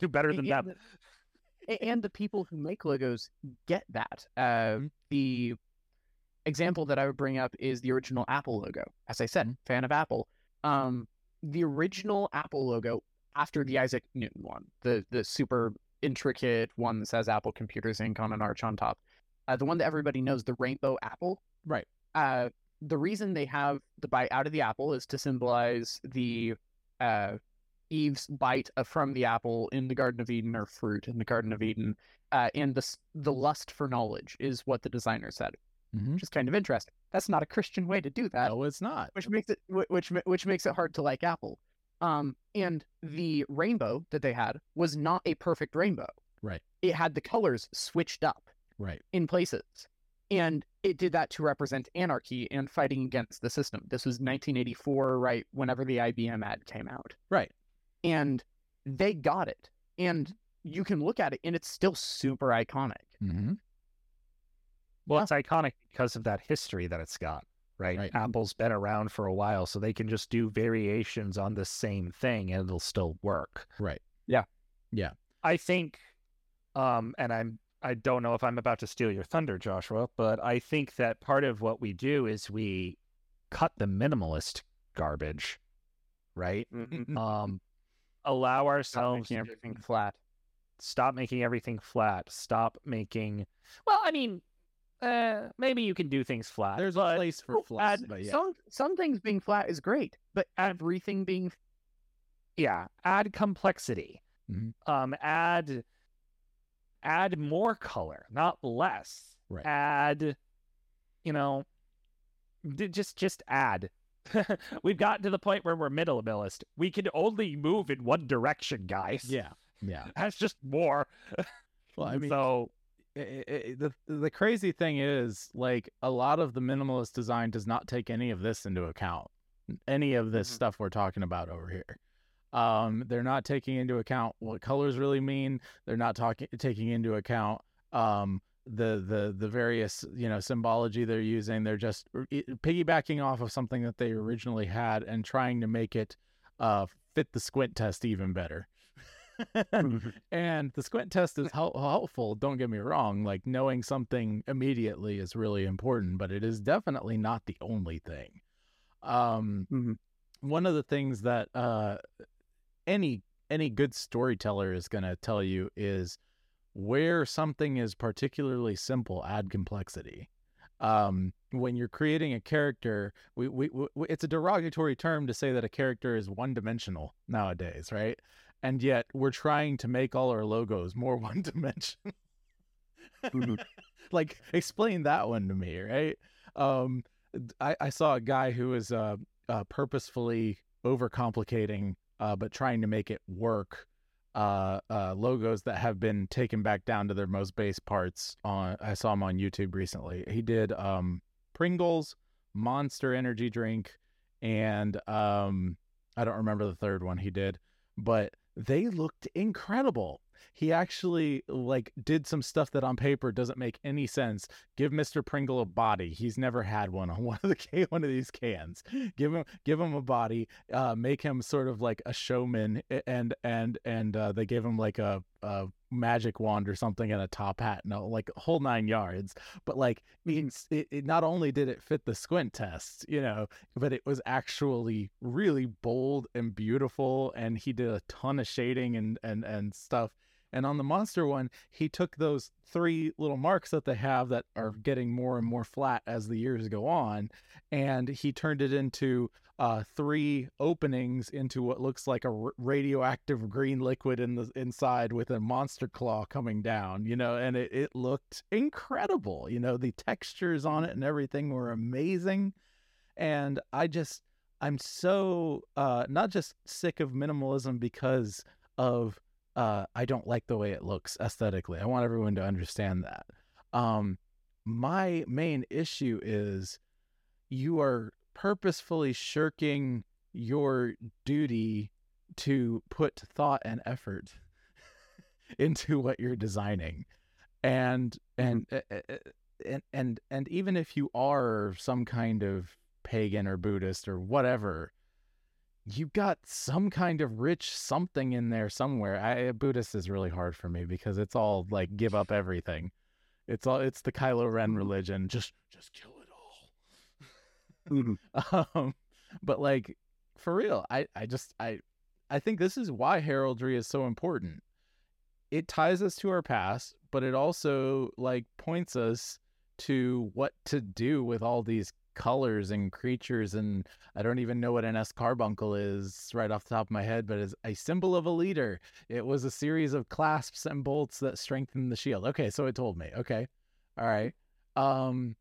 do better than that. the, and the people who make logos get that. Uh, the example that I would bring up is the original Apple logo. As I said, fan of Apple. Um, the original Apple logo after the Isaac Newton one, the the super intricate one that says Apple Computers Inc. on an arch on top, uh, the one that everybody knows, the rainbow apple. Right. Uh, the reason they have the bite out of the apple is to symbolize the uh, Eve's bite from the apple in the Garden of Eden or fruit in the Garden of Eden, uh, and the the lust for knowledge is what the designer said, mm-hmm. which is kind of interesting. That's not a Christian way to do that. No, it's not. Which makes it which which makes it hard to like Apple. Um, and the rainbow that they had was not a perfect rainbow. Right. It had the colors switched up. Right. In places. And it did that to represent anarchy and fighting against the system. This was 1984, right? Whenever the IBM ad came out. Right and they got it and you can look at it and it's still super iconic mm-hmm. well yeah. it's iconic because of that history that it's got right? right? apple's been around for a while so they can just do variations on the same thing and it'll still work right yeah yeah i think um and i'm i don't know if i'm about to steal your thunder joshua but i think that part of what we do is we cut the minimalist garbage right mm-hmm. um allow ourselves stop everything flat. Stop making everything flat. Stop making. Well, I mean, uh, maybe you can do things flat. There's a place for flat. Add, but yeah. Some some things being flat is great, but everything being, yeah, add complexity. Mm-hmm. Um, add add more color, not less. Right. Add, you know, just just add *laughs* We've gotten to the point where we're minimalist. We can only move in one direction, guys. Yeah, yeah. *laughs* That's just more. *laughs* well, I mean, so it, it, the the crazy thing is, like, a lot of the minimalist design does not take any of this into account. Any of this mm-hmm. stuff we're talking about over here. Um, they're not taking into account what colors really mean. They're not talking taking into account um the the the various you know symbology they're using. They're just i- piggybacking off of something that they originally had and trying to make it uh, fit the squint test even better. *laughs* and the squint test is hel- helpful. Don't get me wrong. Like knowing something immediately is really important, but it is definitely not the only thing. Um, one of the things that uh, any any good storyteller is going to tell you is where something is particularly simple, add complexity. Um, when you're creating a character, we, we, we it's a derogatory term to say that a character is one dimensional nowadays, right? And yet we're trying to make all our logos more *laughs* one dimensional. *laughs* like explain that one to me, right? Um, I, I saw a guy who was uh, uh, purposefully overcomplicating, uh, but trying to make it work. Uh, uh, logos that have been taken back down to their most base parts. On I saw him on YouTube recently. He did um, Pringles, Monster Energy drink, and um, I don't remember the third one he did, but they looked incredible. He actually like did some stuff that on paper doesn't make any sense. Give Mr. Pringle a body. He's never had one on *laughs* one of the can- one of these cans. Give him give him a body. Uh, make him sort of like a showman, and and and uh, they gave him like a, a magic wand or something and a top hat, no, like a whole nine yards. But like it's, it, it not only did it fit the squint test, you know, but it was actually really bold and beautiful, and he did a ton of shading and and and stuff. And on the monster one, he took those three little marks that they have that are getting more and more flat as the years go on, and he turned it into uh, three openings into what looks like a r- radioactive green liquid in the inside with a monster claw coming down. You know, and it, it looked incredible. You know, the textures on it and everything were amazing, and I just I'm so uh, not just sick of minimalism because of uh, I don't like the way it looks aesthetically. I want everyone to understand that. Um, my main issue is you are purposefully shirking your duty to put thought and effort *laughs* into what you're designing and and uh, uh, and and and even if you are some kind of pagan or buddhist or whatever you got some kind of rich something in there somewhere. I uh, Buddhist is really hard for me because it's all like give up everything. It's all it's the Kylo Ren mm-hmm. religion. Just just kill it all. Mm-hmm. *laughs* um, but like for real, I I just I I think this is why heraldry is so important. It ties us to our past, but it also like points us to what to do with all these colors and creatures and I don't even know what an escarbuncle is right off the top of my head, but it's a symbol of a leader. It was a series of clasps and bolts that strengthened the shield. Okay, so it told me. Okay. All right. Um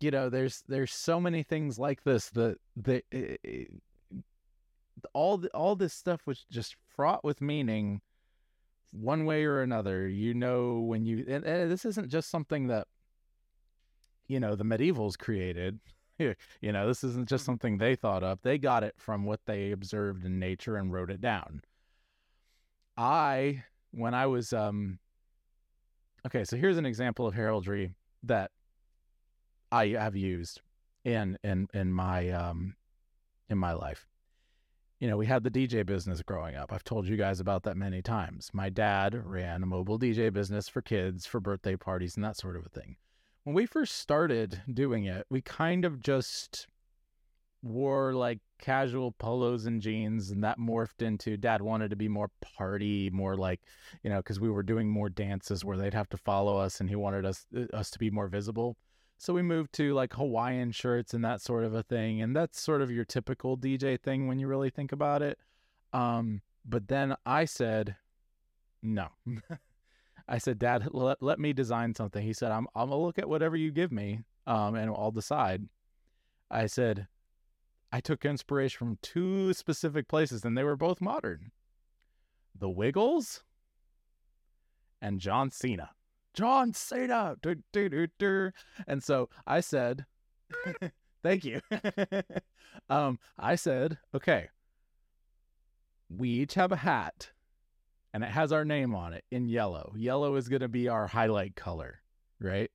you know, there's there's so many things like this that that eh, eh, all the, all this stuff was just fraught with meaning one way or another. You know when you and, and this isn't just something that you know the medievals created *laughs* you know this isn't just something they thought up they got it from what they observed in nature and wrote it down. I when i was um okay so here's an example of heraldry that i have used in in in my um in my life. You know we had the dj business growing up. I've told you guys about that many times. My dad ran a mobile dj business for kids for birthday parties and that sort of a thing when we first started doing it, we kind of just wore like casual polos and jeans, and that morphed into dad wanted to be more party, more like, you know, because we were doing more dances where they'd have to follow us, and he wanted us uh, us to be more visible. So we moved to like Hawaiian shirts and that sort of a thing, and that's sort of your typical DJ thing when you really think about it. Um, but then I said, no. *laughs* I said, Dad, *laughs* let, let me design something. He said, I'm, I'm going to look at whatever you give me um, and I'll decide. I said, I took inspiration from two specific places and they were both modern The Wiggles and John Cena. John Cena. Du, du, du, du. And so I said, *laughs* Thank you. *laughs* um, I said, okay, we each have a hat and it has our name on it in yellow. Yellow is going to be our highlight color. right?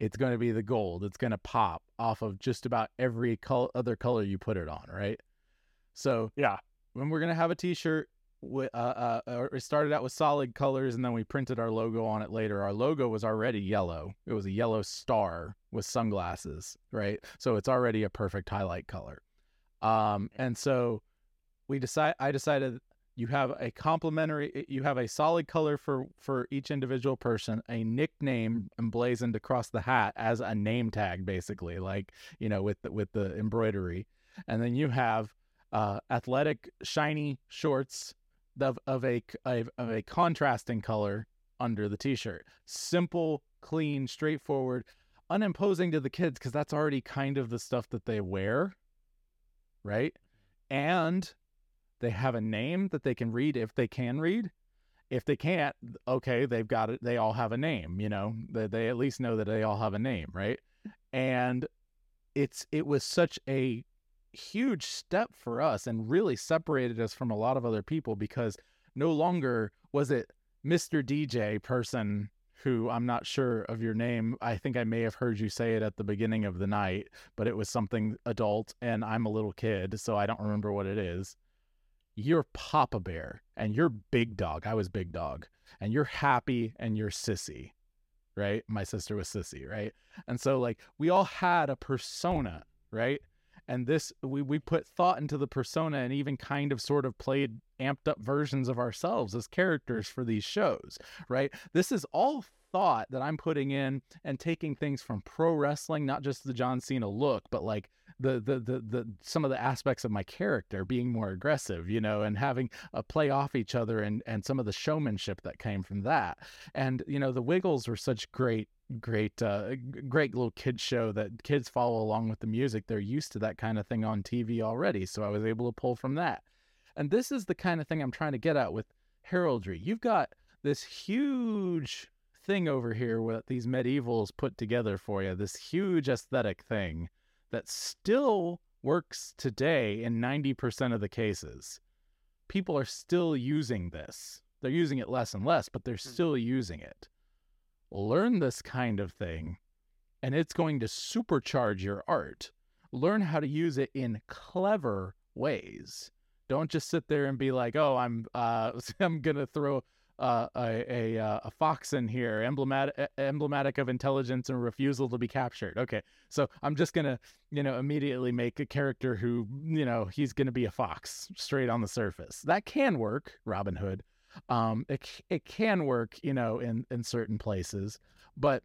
It's going to be the gold. It's going to pop off of just about every col- other color you put it on, right? So yeah, when we're gonna have a T-shirt, wi- uh, uh, uh, it started out with solid colors, and then we printed our logo on it later. Our logo was already yellow. It was a yellow star with sunglasses, right? So it's already a perfect highlight color. Um, and so we decide. I decided you have a complementary. You have a solid color for for each individual person, a nickname emblazoned across the hat as a name tag, basically, like you know, with the, with the embroidery, and then you have uh, athletic shiny shorts of, of a of, of a contrasting color under the t-shirt. Simple, clean, straightforward, unimposing to the kids because that's already kind of the stuff that they wear, right? And they have a name that they can read if they can read. If they can't, okay, they've got it. They all have a name, you know. They, they at least know that they all have a name, right? And it's it was such a huge step for us and really separated us from a lot of other people because no longer was it Mr. DJ person who I'm not sure of your name. I think I may have heard you say it at the beginning of the night, but it was something adult and I'm a little kid, so I don't remember what it is. You're Papa Bear and you're Big Dog. I was Big Dog. And you're happy and you're sissy, right? My sister was sissy, right? And so like we all had a persona, right? and this we we put thought into the persona and even kind of sort of played amped up versions of ourselves as characters for these shows right this is all thought that i'm putting in and taking things from pro wrestling not just the john cena look but like the the the, the some of the aspects of my character being more aggressive you know and having a play off each other and and some of the showmanship that came from that. And you know the wiggles were such great great uh great little kid show that kids follow along with the music. They're used to that kind of thing on tv already so i was able to pull from that. And this is the kind of thing i'm trying to get at with heraldry you've got this huge thing over here with these medievals put together for you this huge aesthetic thing that still works today in 90% of the cases people are still using this they're using it less and less but they're still using it learn this kind of thing and it's going to supercharge your art. Learn how to use it in clever ways. Don't just sit there and be like, "Oh, I'm uh, *laughs* I'm gonna throw uh, a a uh, a fox in here, emblematic emblematic of intelligence and refusal to be captured." Okay, so I'm just gonna you know immediately make a character who you know he's gonna be a fox straight on the surface. That can work, Robin Hood um it, it can work you know in in certain places but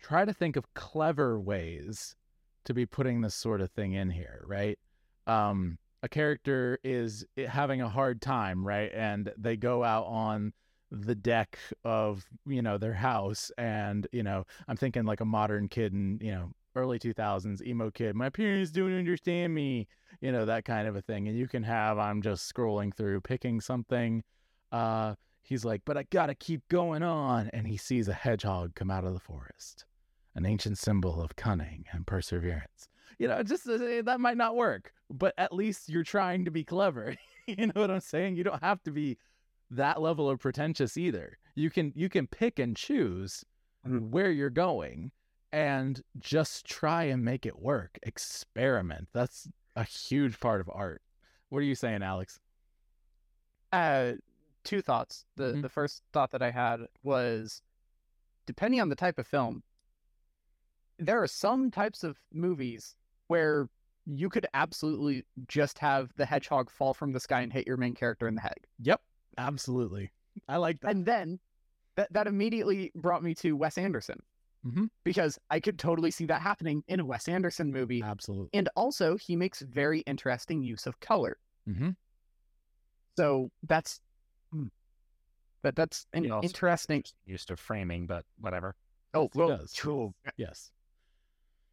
try to think of clever ways to be putting this sort of thing in here right um a character is having a hard time right and they go out on the deck of you know their house and you know i'm thinking like a modern kid in you know early 2000s emo kid my parents don't understand me you know that kind of a thing and you can have i'm just scrolling through picking something uh he's like but i gotta keep going on and he sees a hedgehog come out of the forest an ancient symbol of cunning and perseverance. You know just uh, that might not work but at least you're trying to be clever *laughs* you know what i'm saying? You don't have to be that level of pretentious either. You can you can pick and choose where you're going and just try and make it work. Experiment. That's a huge part of art. What are you saying alex? Uh, two thoughts. The Mm-hmm. the first thought that I had was, depending on the type of film, there are some types of movies where you could absolutely just have the hedgehog fall from the sky and hit your main character in the head. Yep, absolutely. I like that. And then that that immediately brought me to Wes Anderson. Mm-hmm. Because I could totally see that happening in a Wes Anderson movie. Absolutely. And also, he makes very interesting use of color. Mm-hmm. So that's hmm, that that's an interesting. used to framing, but whatever. Oh, Yes, well, cool. Yes.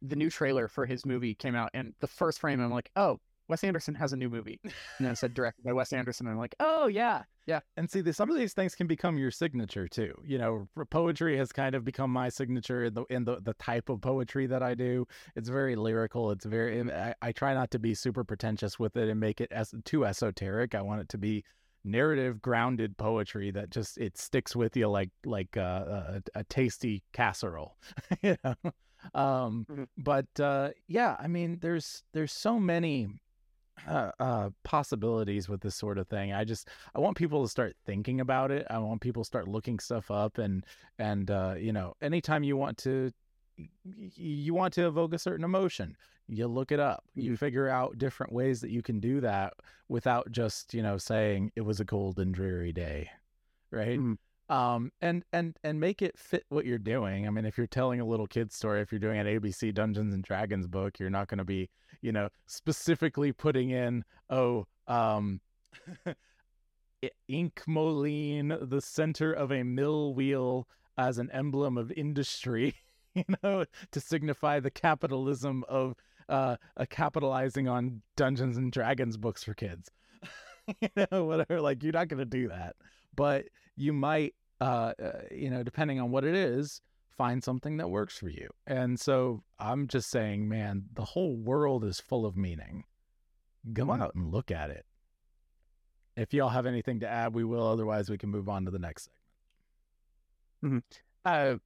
The new trailer for his movie came out, and the first frame, I'm like, oh, Wes Anderson has a new movie. And then it said directed by Wes Anderson, and I'm like, oh yeah, yeah. And see, the, some of these things can become your signature too. You know, poetry has kind of become my signature in the in the, the type of poetry that I do. It's very lyrical. It's very. I, I try not to be super pretentious with it and make it as too esoteric. I want it to be narrative grounded poetry that just it sticks with you like like uh, a, a tasty casserole *laughs* you know um but uh yeah i mean there's there's so many uh, uh possibilities with this sort of thing. I just i want people to start thinking about it. I want people to start looking stuff up and and uh you know anytime you want to you want to evoke a certain emotion you look it up. You figure out different ways that you can do that without just you know saying it was a cold and dreary day right? Um and and and make it fit what you're doing. I mean if you're telling a little kid story if you're doing an abc dungeons and dragons book you're not going to be you know specifically putting in oh um *laughs* ink moline the center of a mill wheel as an emblem of industry *laughs* you know to signify the capitalism of uh, capitalizing on dungeons and dragons books for kids. *laughs* You know whatever like you're not going to do that. But you might uh, uh you know depending on what it is find something that works for you. And so i'm just saying man the whole world is full of meaning. Go out and look at it. If y'all have anything to add we will. Otherwise we can move on to the next segment. Mhm. Uh,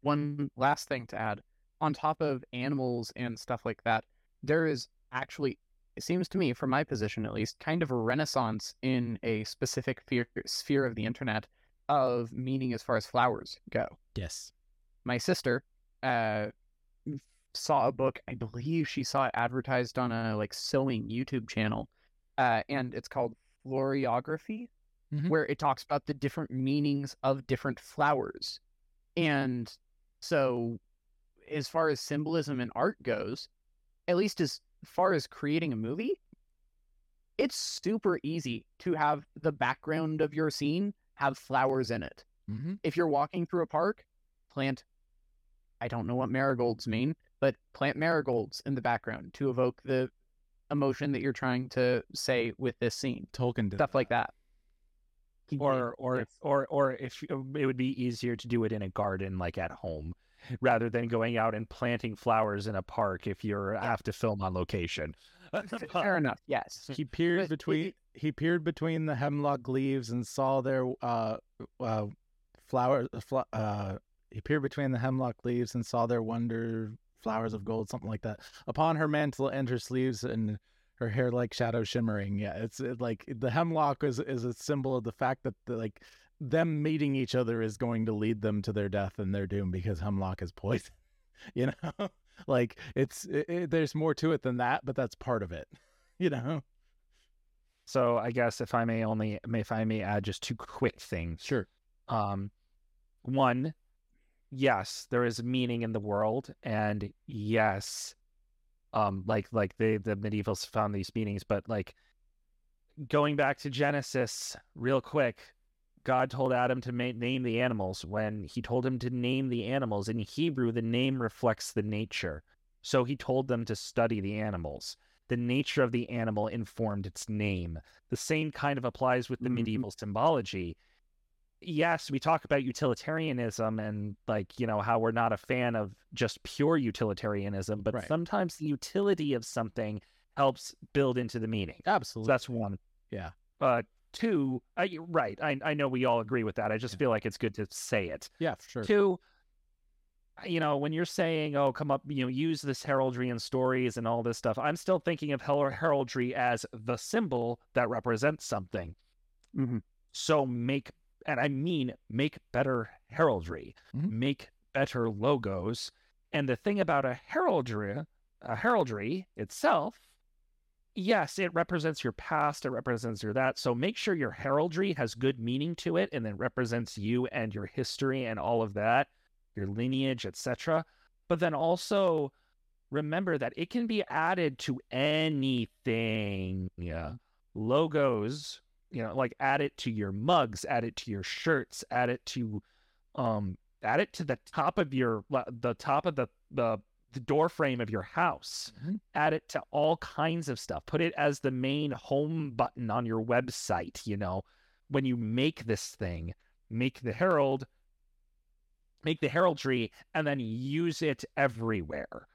one last thing to add. On top of animals and stuff like that, there is actually, it seems to me, from my position at least, kind of a renaissance in a specific fear, sphere of the internet of meaning as far as flowers go. yes My sister uh, saw a book, I believe she saw it advertised on a like sewing YouTube channel, uh, and it's called Floriography, Mhm. where it talks about the different meanings of different flowers. And so, as far as symbolism and art goes, at least as far as creating a movie, it's super easy to have the background of your scene have flowers in it. mm-hmm. If you're walking through a park, plant, I don't know what marigolds mean, but plant marigolds in the background to evoke the emotion that you're trying to say with this scene. Tolkien did Stuff like that. or or or or if it would be easier to do it in a garden like at home rather than going out and planting flowers in a park if you're have to film on location *laughs* Fair enough. Yes. he peered between he peered between the hemlock leaves and saw their uh uh flower uh he peered between the hemlock leaves and saw their wonder flowers of gold something like that upon her mantle and her sleeves and her hair like shadow shimmering. Yeah it's it, like the hemlock is is a symbol of the fact that the, like them meeting each other is going to lead them to their death and their doom because hemlock is poison *laughs* you know? *laughs* Like it's it, it- there's more to it than that but that's part of it *laughs* you know? So i guess if i may only if i may add just two quick things. Sure. Um one yes there is meaning in the world and yes um like like the the medievals found these meanings but like going back to genesis real quick god told adam to ma- name the animals when he told him to name the animals. In hebrew the name reflects the nature. So he told them to study the animals. The nature of the animal informed its name. The same kind of applies with the medieval symbology yes, we talk about utilitarianism and like, you know, how we're not a fan of just pure utilitarianism, but Right. sometimes the utility of something helps build into the meaning. Absolutely. So that's one. yeah Uh, two, I, right. I, I know we all agree with that. I just feel like it's good to say it. yeah sure Two, you know, when you're saying, oh, come up, you know, use this heraldry and stories and all this stuff, I'm still thinking of her- heraldry as the symbol that represents something. Mhm. So make, and I mean, make better heraldry, mm-hmm. make better logos. And the thing about a heraldry, a heraldry itself, yes, it represents your past, it represents your that. So make sure your heraldry has good meaning to it and then represents you and your history and all of that, your lineage, etc. But then also remember that it can be added to anything. Yeah. Logos, you know, like add it to your mugs, add it to your shirts, add it to um add it to the top of your the top of the the, the door frame of your house. Add it to all kinds of stuff. Put it as the main home button on your website you know. When you make this thing make the herald make the heraldry and then use it everywhere.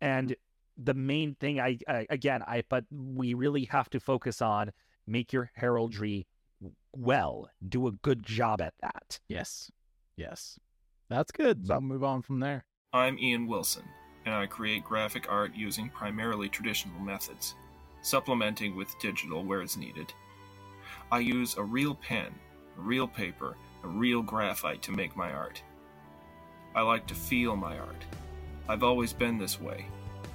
And the main thing I, I again i but we really have to focus on make your heraldry well. Do a good job at that. Yes. Yes. That's good. So I'll move on from there. I'm Ian Wilson, and I create graphic art using primarily traditional methods, supplementing with digital where it's needed. I use a real pen, a real paper, a real graphite to make my art. I like to feel my art. I've always been this way.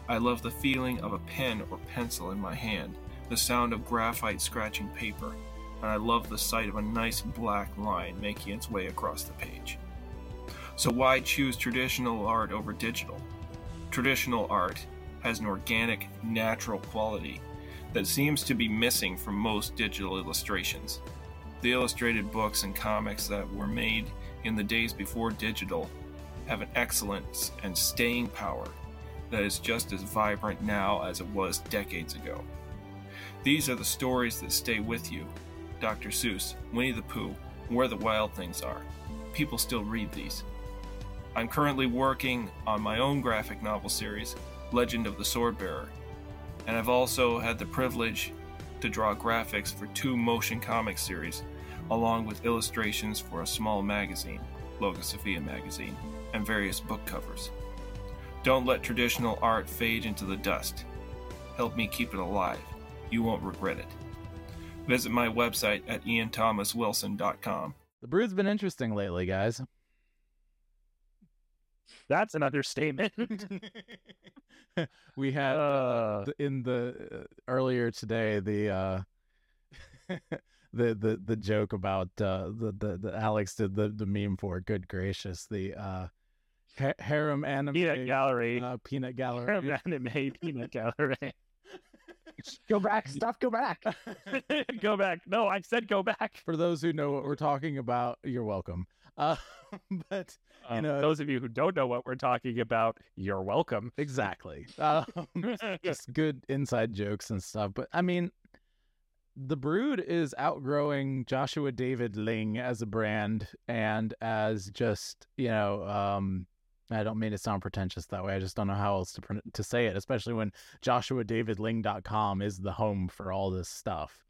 I love the feeling of a pen or pencil in my hand, the sound of graphite scratching paper, and I love the sight of a nice black line making its way across the page. So, why choose traditional art over digital? Traditional art has an organic, natural quality that seems to be missing from most digital illustrations. The illustrated books and comics that were made in the days before digital have an excellence and staying power that is just as vibrant now as it was decades ago. These are the stories that stay with you Dr. Seuss, Winnie the Pooh, Where the Wild Things Are. People still read these. I'm currently working on my own graphic novel series, Legend of the Swordbearer, and I've also had the privilege to draw graphics for two motion comic series, along with illustrations for a small magazine, Logosophia magazine, and various book covers. Don't let traditional art fade into the dust. Help me keep it alive. You won't regret it. Visit my website at ianthomaswilson.com. The brood's been interesting lately, guys. That's an understatement. *laughs* *laughs* we had uh, in the uh, earlier today the uh *laughs* the the the joke about uh the the, the Alex did the the meme for good gracious the uh ha- harem anime peanut gallery uh, peanut gallery harem anime peanut gallery *laughs* go back stuff go back *laughs* go back no i said go back for those who know what we're talking about you're welcome uh *laughs* but you Um, know those of you who don't know what we're talking about, you're welcome. Exactly. Um, just good inside jokes and stuff. But I mean, the Brood is outgrowing Joshua David Ling as a brand and as just you know. Um, I don't mean to sound pretentious that way. I just don't know how else to pron- to say it, especially when JoshuaDavidLing.com is the home for all this stuff.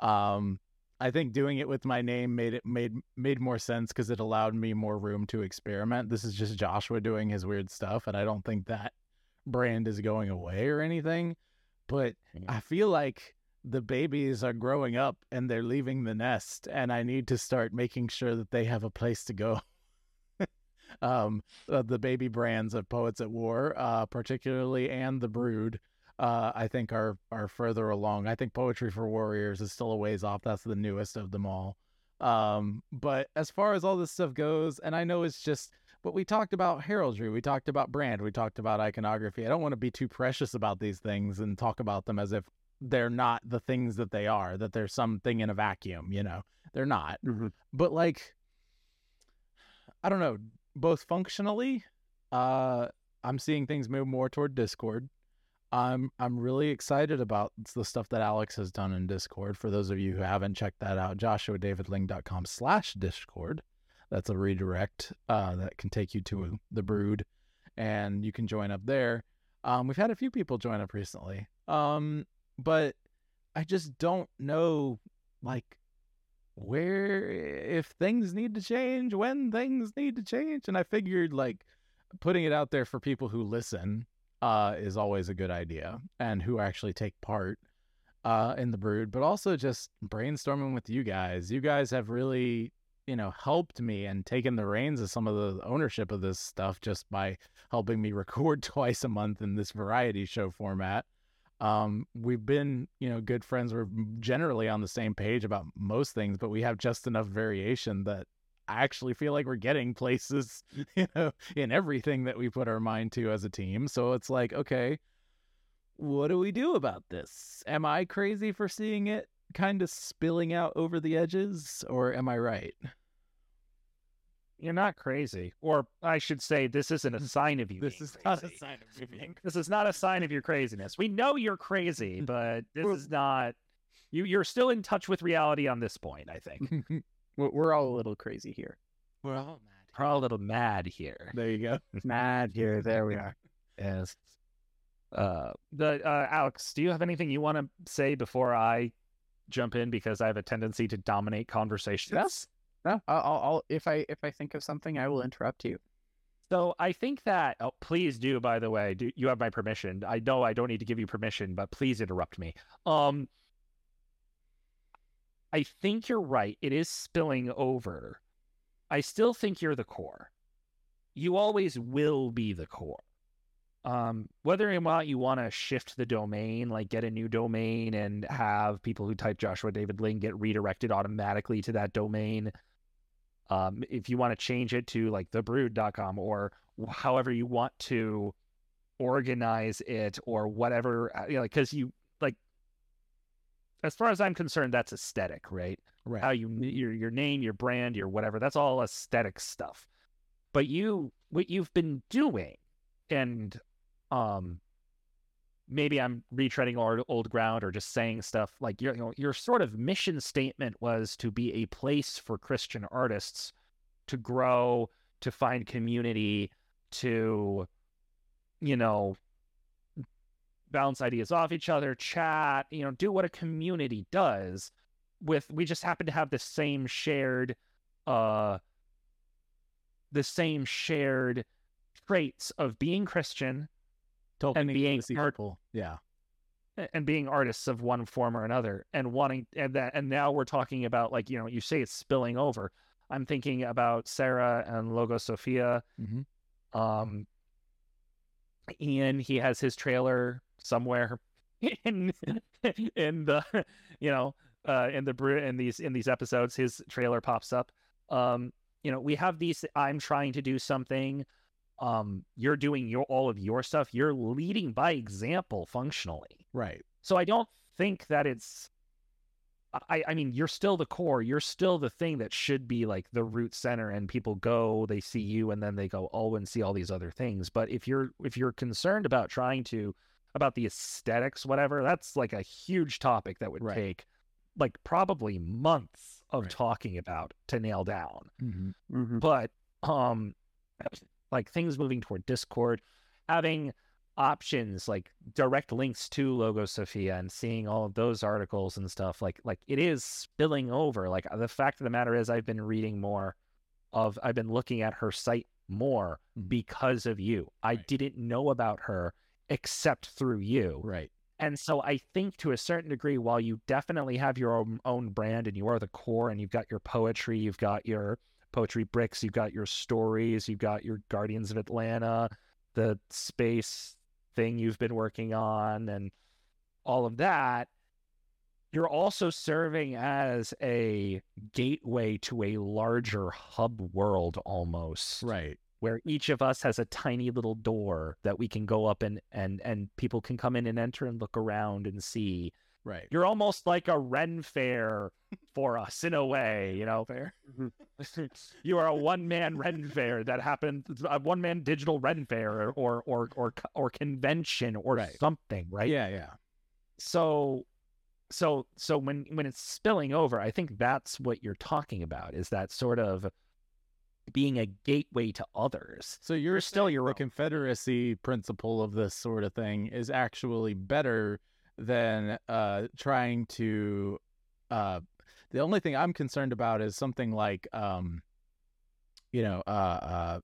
Um, I think doing it with my name made it made made more sense because it allowed me more room to experiment. This is just Joshua doing his weird stuff, and I don't think that brand is going away or anything. But I feel like the babies are growing up and they're leaving the nest, and I need to start making sure that they have a place to go. Um, uh, the baby brands of Poets at War, uh, particularly, and the Brood uh, I think are are further along. I think Poetry for Warriors is still a ways off. That's the newest of them all. Um, but as far as all this stuff goes, and I know it's just, but we talked about heraldry, we talked about brand, we talked about iconography. I don't want to be too precious about these things and talk about them as if they're not the things that they are, that they're something in a vacuum, you know. They're not. But like I don't know, both functionally, uh I'm seeing things move more toward Discord. I'm I'm really excited about the stuff that Alex has done in Discord. For those of you who haven't checked that out, joshuadavidling.com slash Discord. That's a redirect uh, that can take you to the brood and you can join up there. Um, we've had a few people join up recently. Um, but I just don't know like where if things need to change, when things need to change. And I figured like putting it out there for people who listen uh, is always a good idea and who actually take part uh, in the brood, but also just brainstorming with you guys. You guys have really, you know, helped me and taken the reins of some of the ownership of this stuff just by helping me *laughs* record twice a month in this variety show format. Um, we've been, you know, good friends. We're generally on the same page about most things, but we have just enough variation that I actually feel like we're getting places, *laughs* you know, in everything that we put our mind to as a team. So it's like, okay, what do we do about this? Am I crazy for seeing it kind of spilling out over the edges, or am I right? You're not crazy, or I should say, this isn't a sign of you. This is not a sign of you being This is not a sign of your craziness. We know you're crazy, *laughs* but this is not. You you're still in touch with reality on this point. I think *laughs* We're all a little crazy here. We're all mad. we're all a little mad here. There you go. *laughs* Mad here. There we are. Yes. Uh, the uh, Alex, do you have anything you want to say before I jump in because I have a tendency to dominate conversations. Yes. No, I'll, I'll, if I if I think of something, I will interrupt you. So I think that oh, please do. By the way, do you have my permission? I know I don't need to give you permission, but please interrupt me. Um, I think you're right. It is spilling over. I still think you're the core. You always will be the core. Um, whether or not you want to shift the domain, like get a new domain and have people who type Joshua David Ling get redirected automatically to that domain. Um, if you want to change it to like thebrood.com or however you want to organize it or whatever, uh, you know, because you like, as far as I'm concerned, that's aesthetic, right? Right. How you your your name, your brand, your whatever. That's all aesthetic stuff. But you, what you've been doing, and um, maybe I'm retreading old, old ground or just saying stuff like your you know, your sort of mission statement was to be a place for Christian artists to grow, to find community, to you know bounce ideas off each other, chat, you know, do what a community does with we just happen to have the same shared uh the same shared traits of being Christian and being art, yeah, and being artists of one form or another, and wanting and that and now we're talking about like you know you say it's spilling over. I'm thinking about Sarah and Logosophia. Mm-hmm. Um, Ian, he has his trailer somewhere *laughs* in in the you know uh in the in these in these episodes his trailer pops up um you know we have these i'm trying to do something um you're doing your all of your stuff you're leading by example functionally right so i don't think that it's I, I mean you're still the core you're still the thing that should be like the root center and people go they see you and then they go oh and see all these other things but if you're if you're concerned about trying to about the aesthetics whatever that's like a huge topic that would right. take like probably months of right. talking about to nail down mm-hmm. Mm-hmm. but um like things moving toward discord having options like direct links to logosophia and seeing all of those articles and stuff like like it is spilling over like the fact of the matter is i've been reading more of i've been looking at her site more mm-hmm. because of you right. i didn't know about her except through you right and so i think to a certain degree while you definitely have your own, own brand and you are the core and you've got your poetry you've got your poetry bricks you've got your stories you've got your guardians of atlanta the space thing you've been working on and all of that, you're also serving as a gateway to a larger hub world almost. Right. Where each of us has a tiny little door that we can go up and and and people can come in and enter and look around and see. Right. You're almost like a Ren fair for us in a way, *laughs* you know. Fair. Mm-hmm. *laughs* you are a one man Ren fair that happened a one man digital Ren fair or or or or convention or right. something, right? Yeah, yeah. So so so when when it's spilling over, I think that's what you're talking about is that sort of being a gateway to others. So you're, you're still your confederacy principle of this sort of thing is actually better than uh, trying to. Uh, the only thing I'm concerned about is something like, um, you know, uh, uh,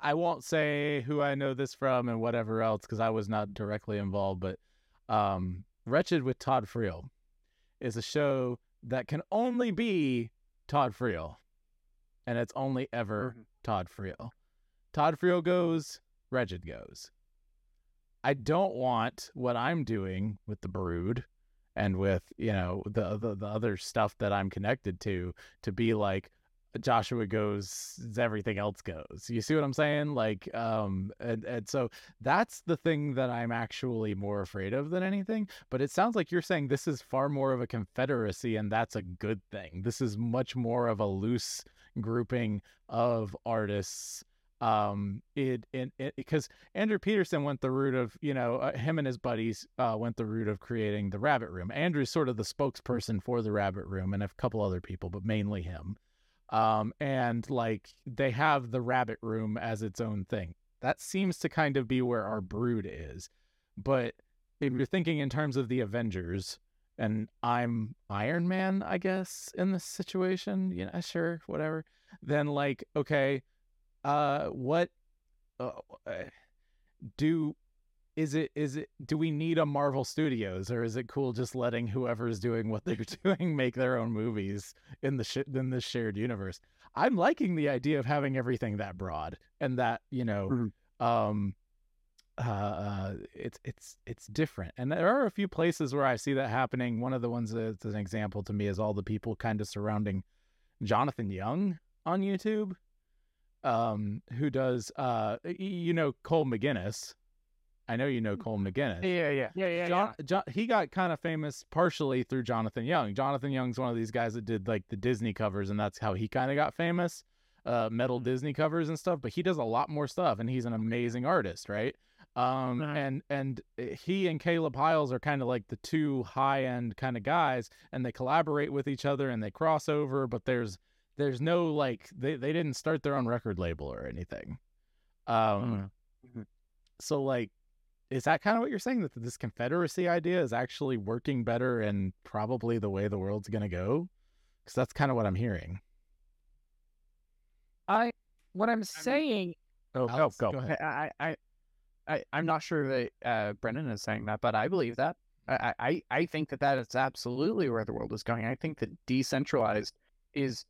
I won't say who I know this from and whatever else because I was not directly involved, but um, Wretched with Todd Friel is a show that can only be Todd Friel, and it's only ever Mm-hmm. Todd Friel. Todd Friel goes, Wretched goes. I don't want what I'm doing with the brood and with, you know, the, the the other stuff that I'm connected to to be like Joshua goes everything else goes. You see what I'm saying? Like um and and so that's the thing that I'm actually more afraid of than anything, but it sounds like you're saying this is far more of a confederacy and that's a good thing. This is much more of a loose grouping of artists um it it because andrew peterson went the route of you know uh, him and his buddies uh went the route of creating the rabbit room. Andrew's sort of the spokesperson for the rabbit room and a couple other people but mainly him. Um and like they have the rabbit room as its own thing. That seems to kind of be where our brood is. But if you're thinking in terms of the avengers and I'm Iron Man, I guess, in this situation, you know, sure, whatever. Then like, okay, uh, what, uh, uh, do, is it is it do we need a Marvel Studios or is it cool just letting whoever's doing what they're *laughs* doing make their own movies in the sh- in this shared universe? I'm liking the idea of having everything that broad and that you know, um, uh, uh, it's it's it's different. And there are a few places where I see that happening. One of the ones that's an example to me is all the people kind of surrounding Jonathan Young on YouTube, um, who does uh, you know Colm McGuinness. I know you know Colm McGuinness. Yeah, yeah, yeah, yeah. John, John, he got kind of famous partially through Jonathan Young. Jonathan Young's one of these guys that did like the Disney covers, and that's how he kind of got famous, uh, metal Disney covers and stuff. But he does a lot more stuff, and he's an amazing artist, right? Um, and and he and Caleb Hyles are kind of like the two high end kind of guys, and they collaborate with each other and they cross over. But there's there's no like they they didn't start their own record label or anything. Um, so like is that kind of what you're saying that this confederacy idea is actually working better and probably the way the world's going to go because that's kind of what i'm hearing I what I'm saying. Oh, Alex, go go go. ahead. I, I, I, I'm not sure that uh, Brendan is saying that, but I believe that. I, I, I think that that is absolutely where the world is going. I think that decentralized is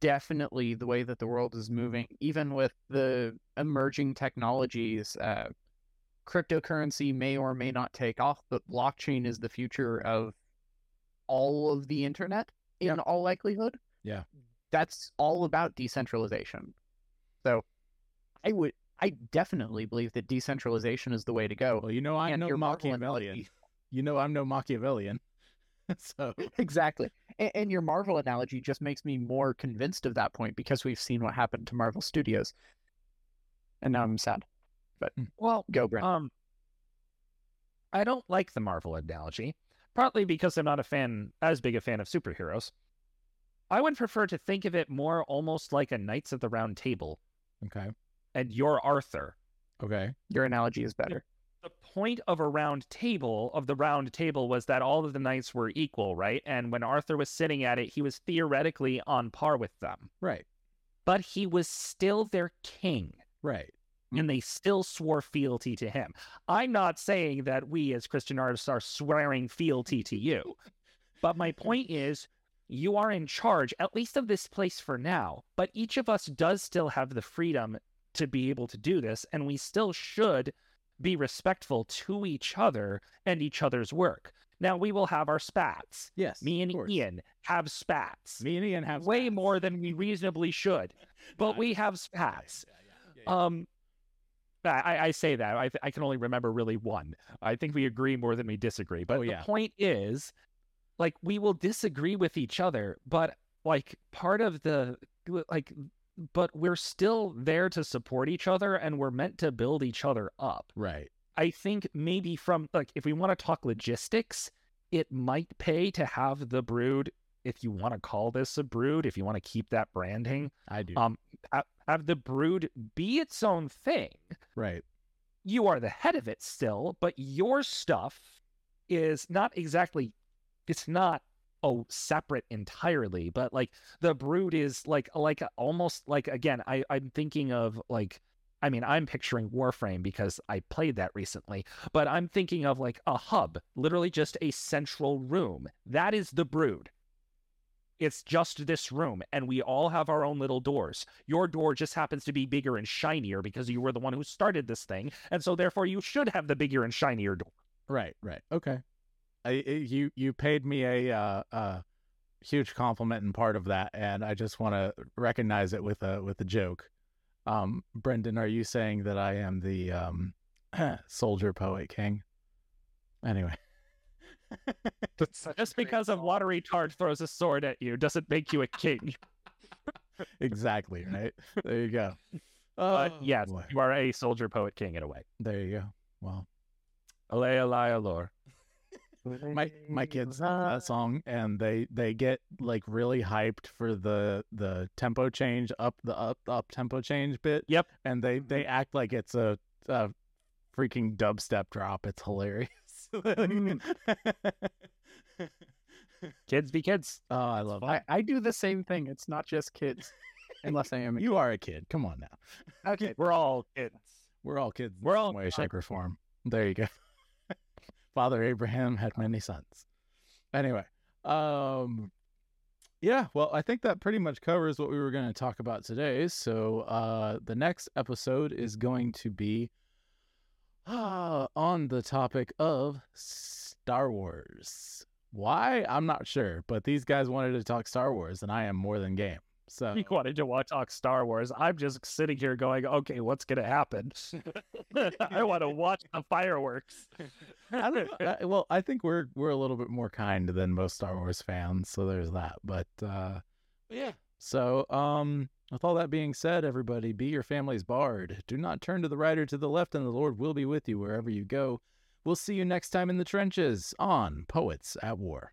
definitely the way that the world is moving, even with the emerging technologies. Uh, cryptocurrency may or may not take off, but blockchain is the future of all of the internet in all likelihood. Yeah. That's all about decentralization. So I would I definitely believe that decentralization is the way to go. Well, you know I'm And no Marvel Machiavellian. You know I'm no Machiavellian. *laughs* so *laughs* exactly. And, and your Marvel analogy just makes me more convinced of that point because we've seen what happened to Marvel Studios. And now I'm sad. But Well, go, Brent. Um, I don't like the Marvel analogy, partly because I'm not a fan, as big a fan of superheroes. I would prefer to think of it more almost like a Knights of the Round Table, okay and you're Arthur. okay Your analogy is better. The point of a round table, of the round table, was that all of the knights were equal, right? And when Arthur was sitting at it, he was theoretically on par with them. right But he was still their king. right and they still swore fealty to him. I'm not saying that we as Christian artists are swearing fealty to you, but my point is you are in charge, at least of this place for now, but each of us does still have the freedom to be able to do this, and we still should be respectful to each other and each other's work. Now we will have our spats. Yes, me and Ian have spats. Me and Ian have way more than we reasonably should, but we have *laughs* spats. Um, I, I say that I, I can only remember really one. I think we agree more than we disagree. But yeah. the point is, like, we will disagree with each other, but like part of the like, but we're still there to support each other, and we're meant to build each other up. right I think maybe from like if we want to talk logistics, it might pay to have the brood. If you want to call this a brood, if you want to keep that branding, I do. Um, have the brood be its own thing. right You are the head of it still, but your stuff is not exactly. It's not oh separate entirely, but like the brood is like like almost like again. I I'm thinking of like I mean, I'm picturing Warframe because I played that recently, but I'm thinking of like a hub, literally just a central room. That is the brood. It's just this room, and we all have our own little doors. Your door just happens to be bigger and shinier because you were the one who started this thing, and so therefore you should have the bigger and shinier door. right right okay I, I- you you paid me a uh, uh huge compliment and part of that and i just want to recognize it with a with a joke um brendan are you saying that i am the um *clears throat* soldier poet king anyway *laughs* Just because a watery tart throws a sword at you doesn't make you a king. *laughs* exactly right there you go But Oh, yes, boy. you are a soldier poet king in a way. there you go well Alea Lor. My my kids that song and they they get like really hyped for the the tempo change up the up up tempo change bit yep and they mm-hmm. they act like it's a, a freaking dubstep drop it's hilarious *laughs* mm. *laughs* kids be kids. Oh, I love I, I do the same thing. It's not just kids, unless I am. A You are a kid. Come on now. Okay, *laughs* We're all kids. We're all kids. We're all- way, shape, or form. There you go. Father Abraham had many sons. Anyway, um, yeah. Well, I think that pretty much covers what we were going to talk about today. So, uh, the next episode is going to be uh, on the topic of Star Wars. Why? I'm not sure, but these guys wanted to talk Star Wars, and I am more than game. So You wanted to watch talk Star Wars. I'm just sitting here going, okay, what's gonna happen? *laughs* I want to watch the fireworks. I don't. *laughs* I- well, I think we're we're a little bit more kind than most Star Wars fans, so there's that. But uh yeah. So, um with all that being said, everybody, be your family's bard. Do not turn to the right or to the left, and the Lord will be with you wherever you go. We'll see you next time in the trenches on Poets at War.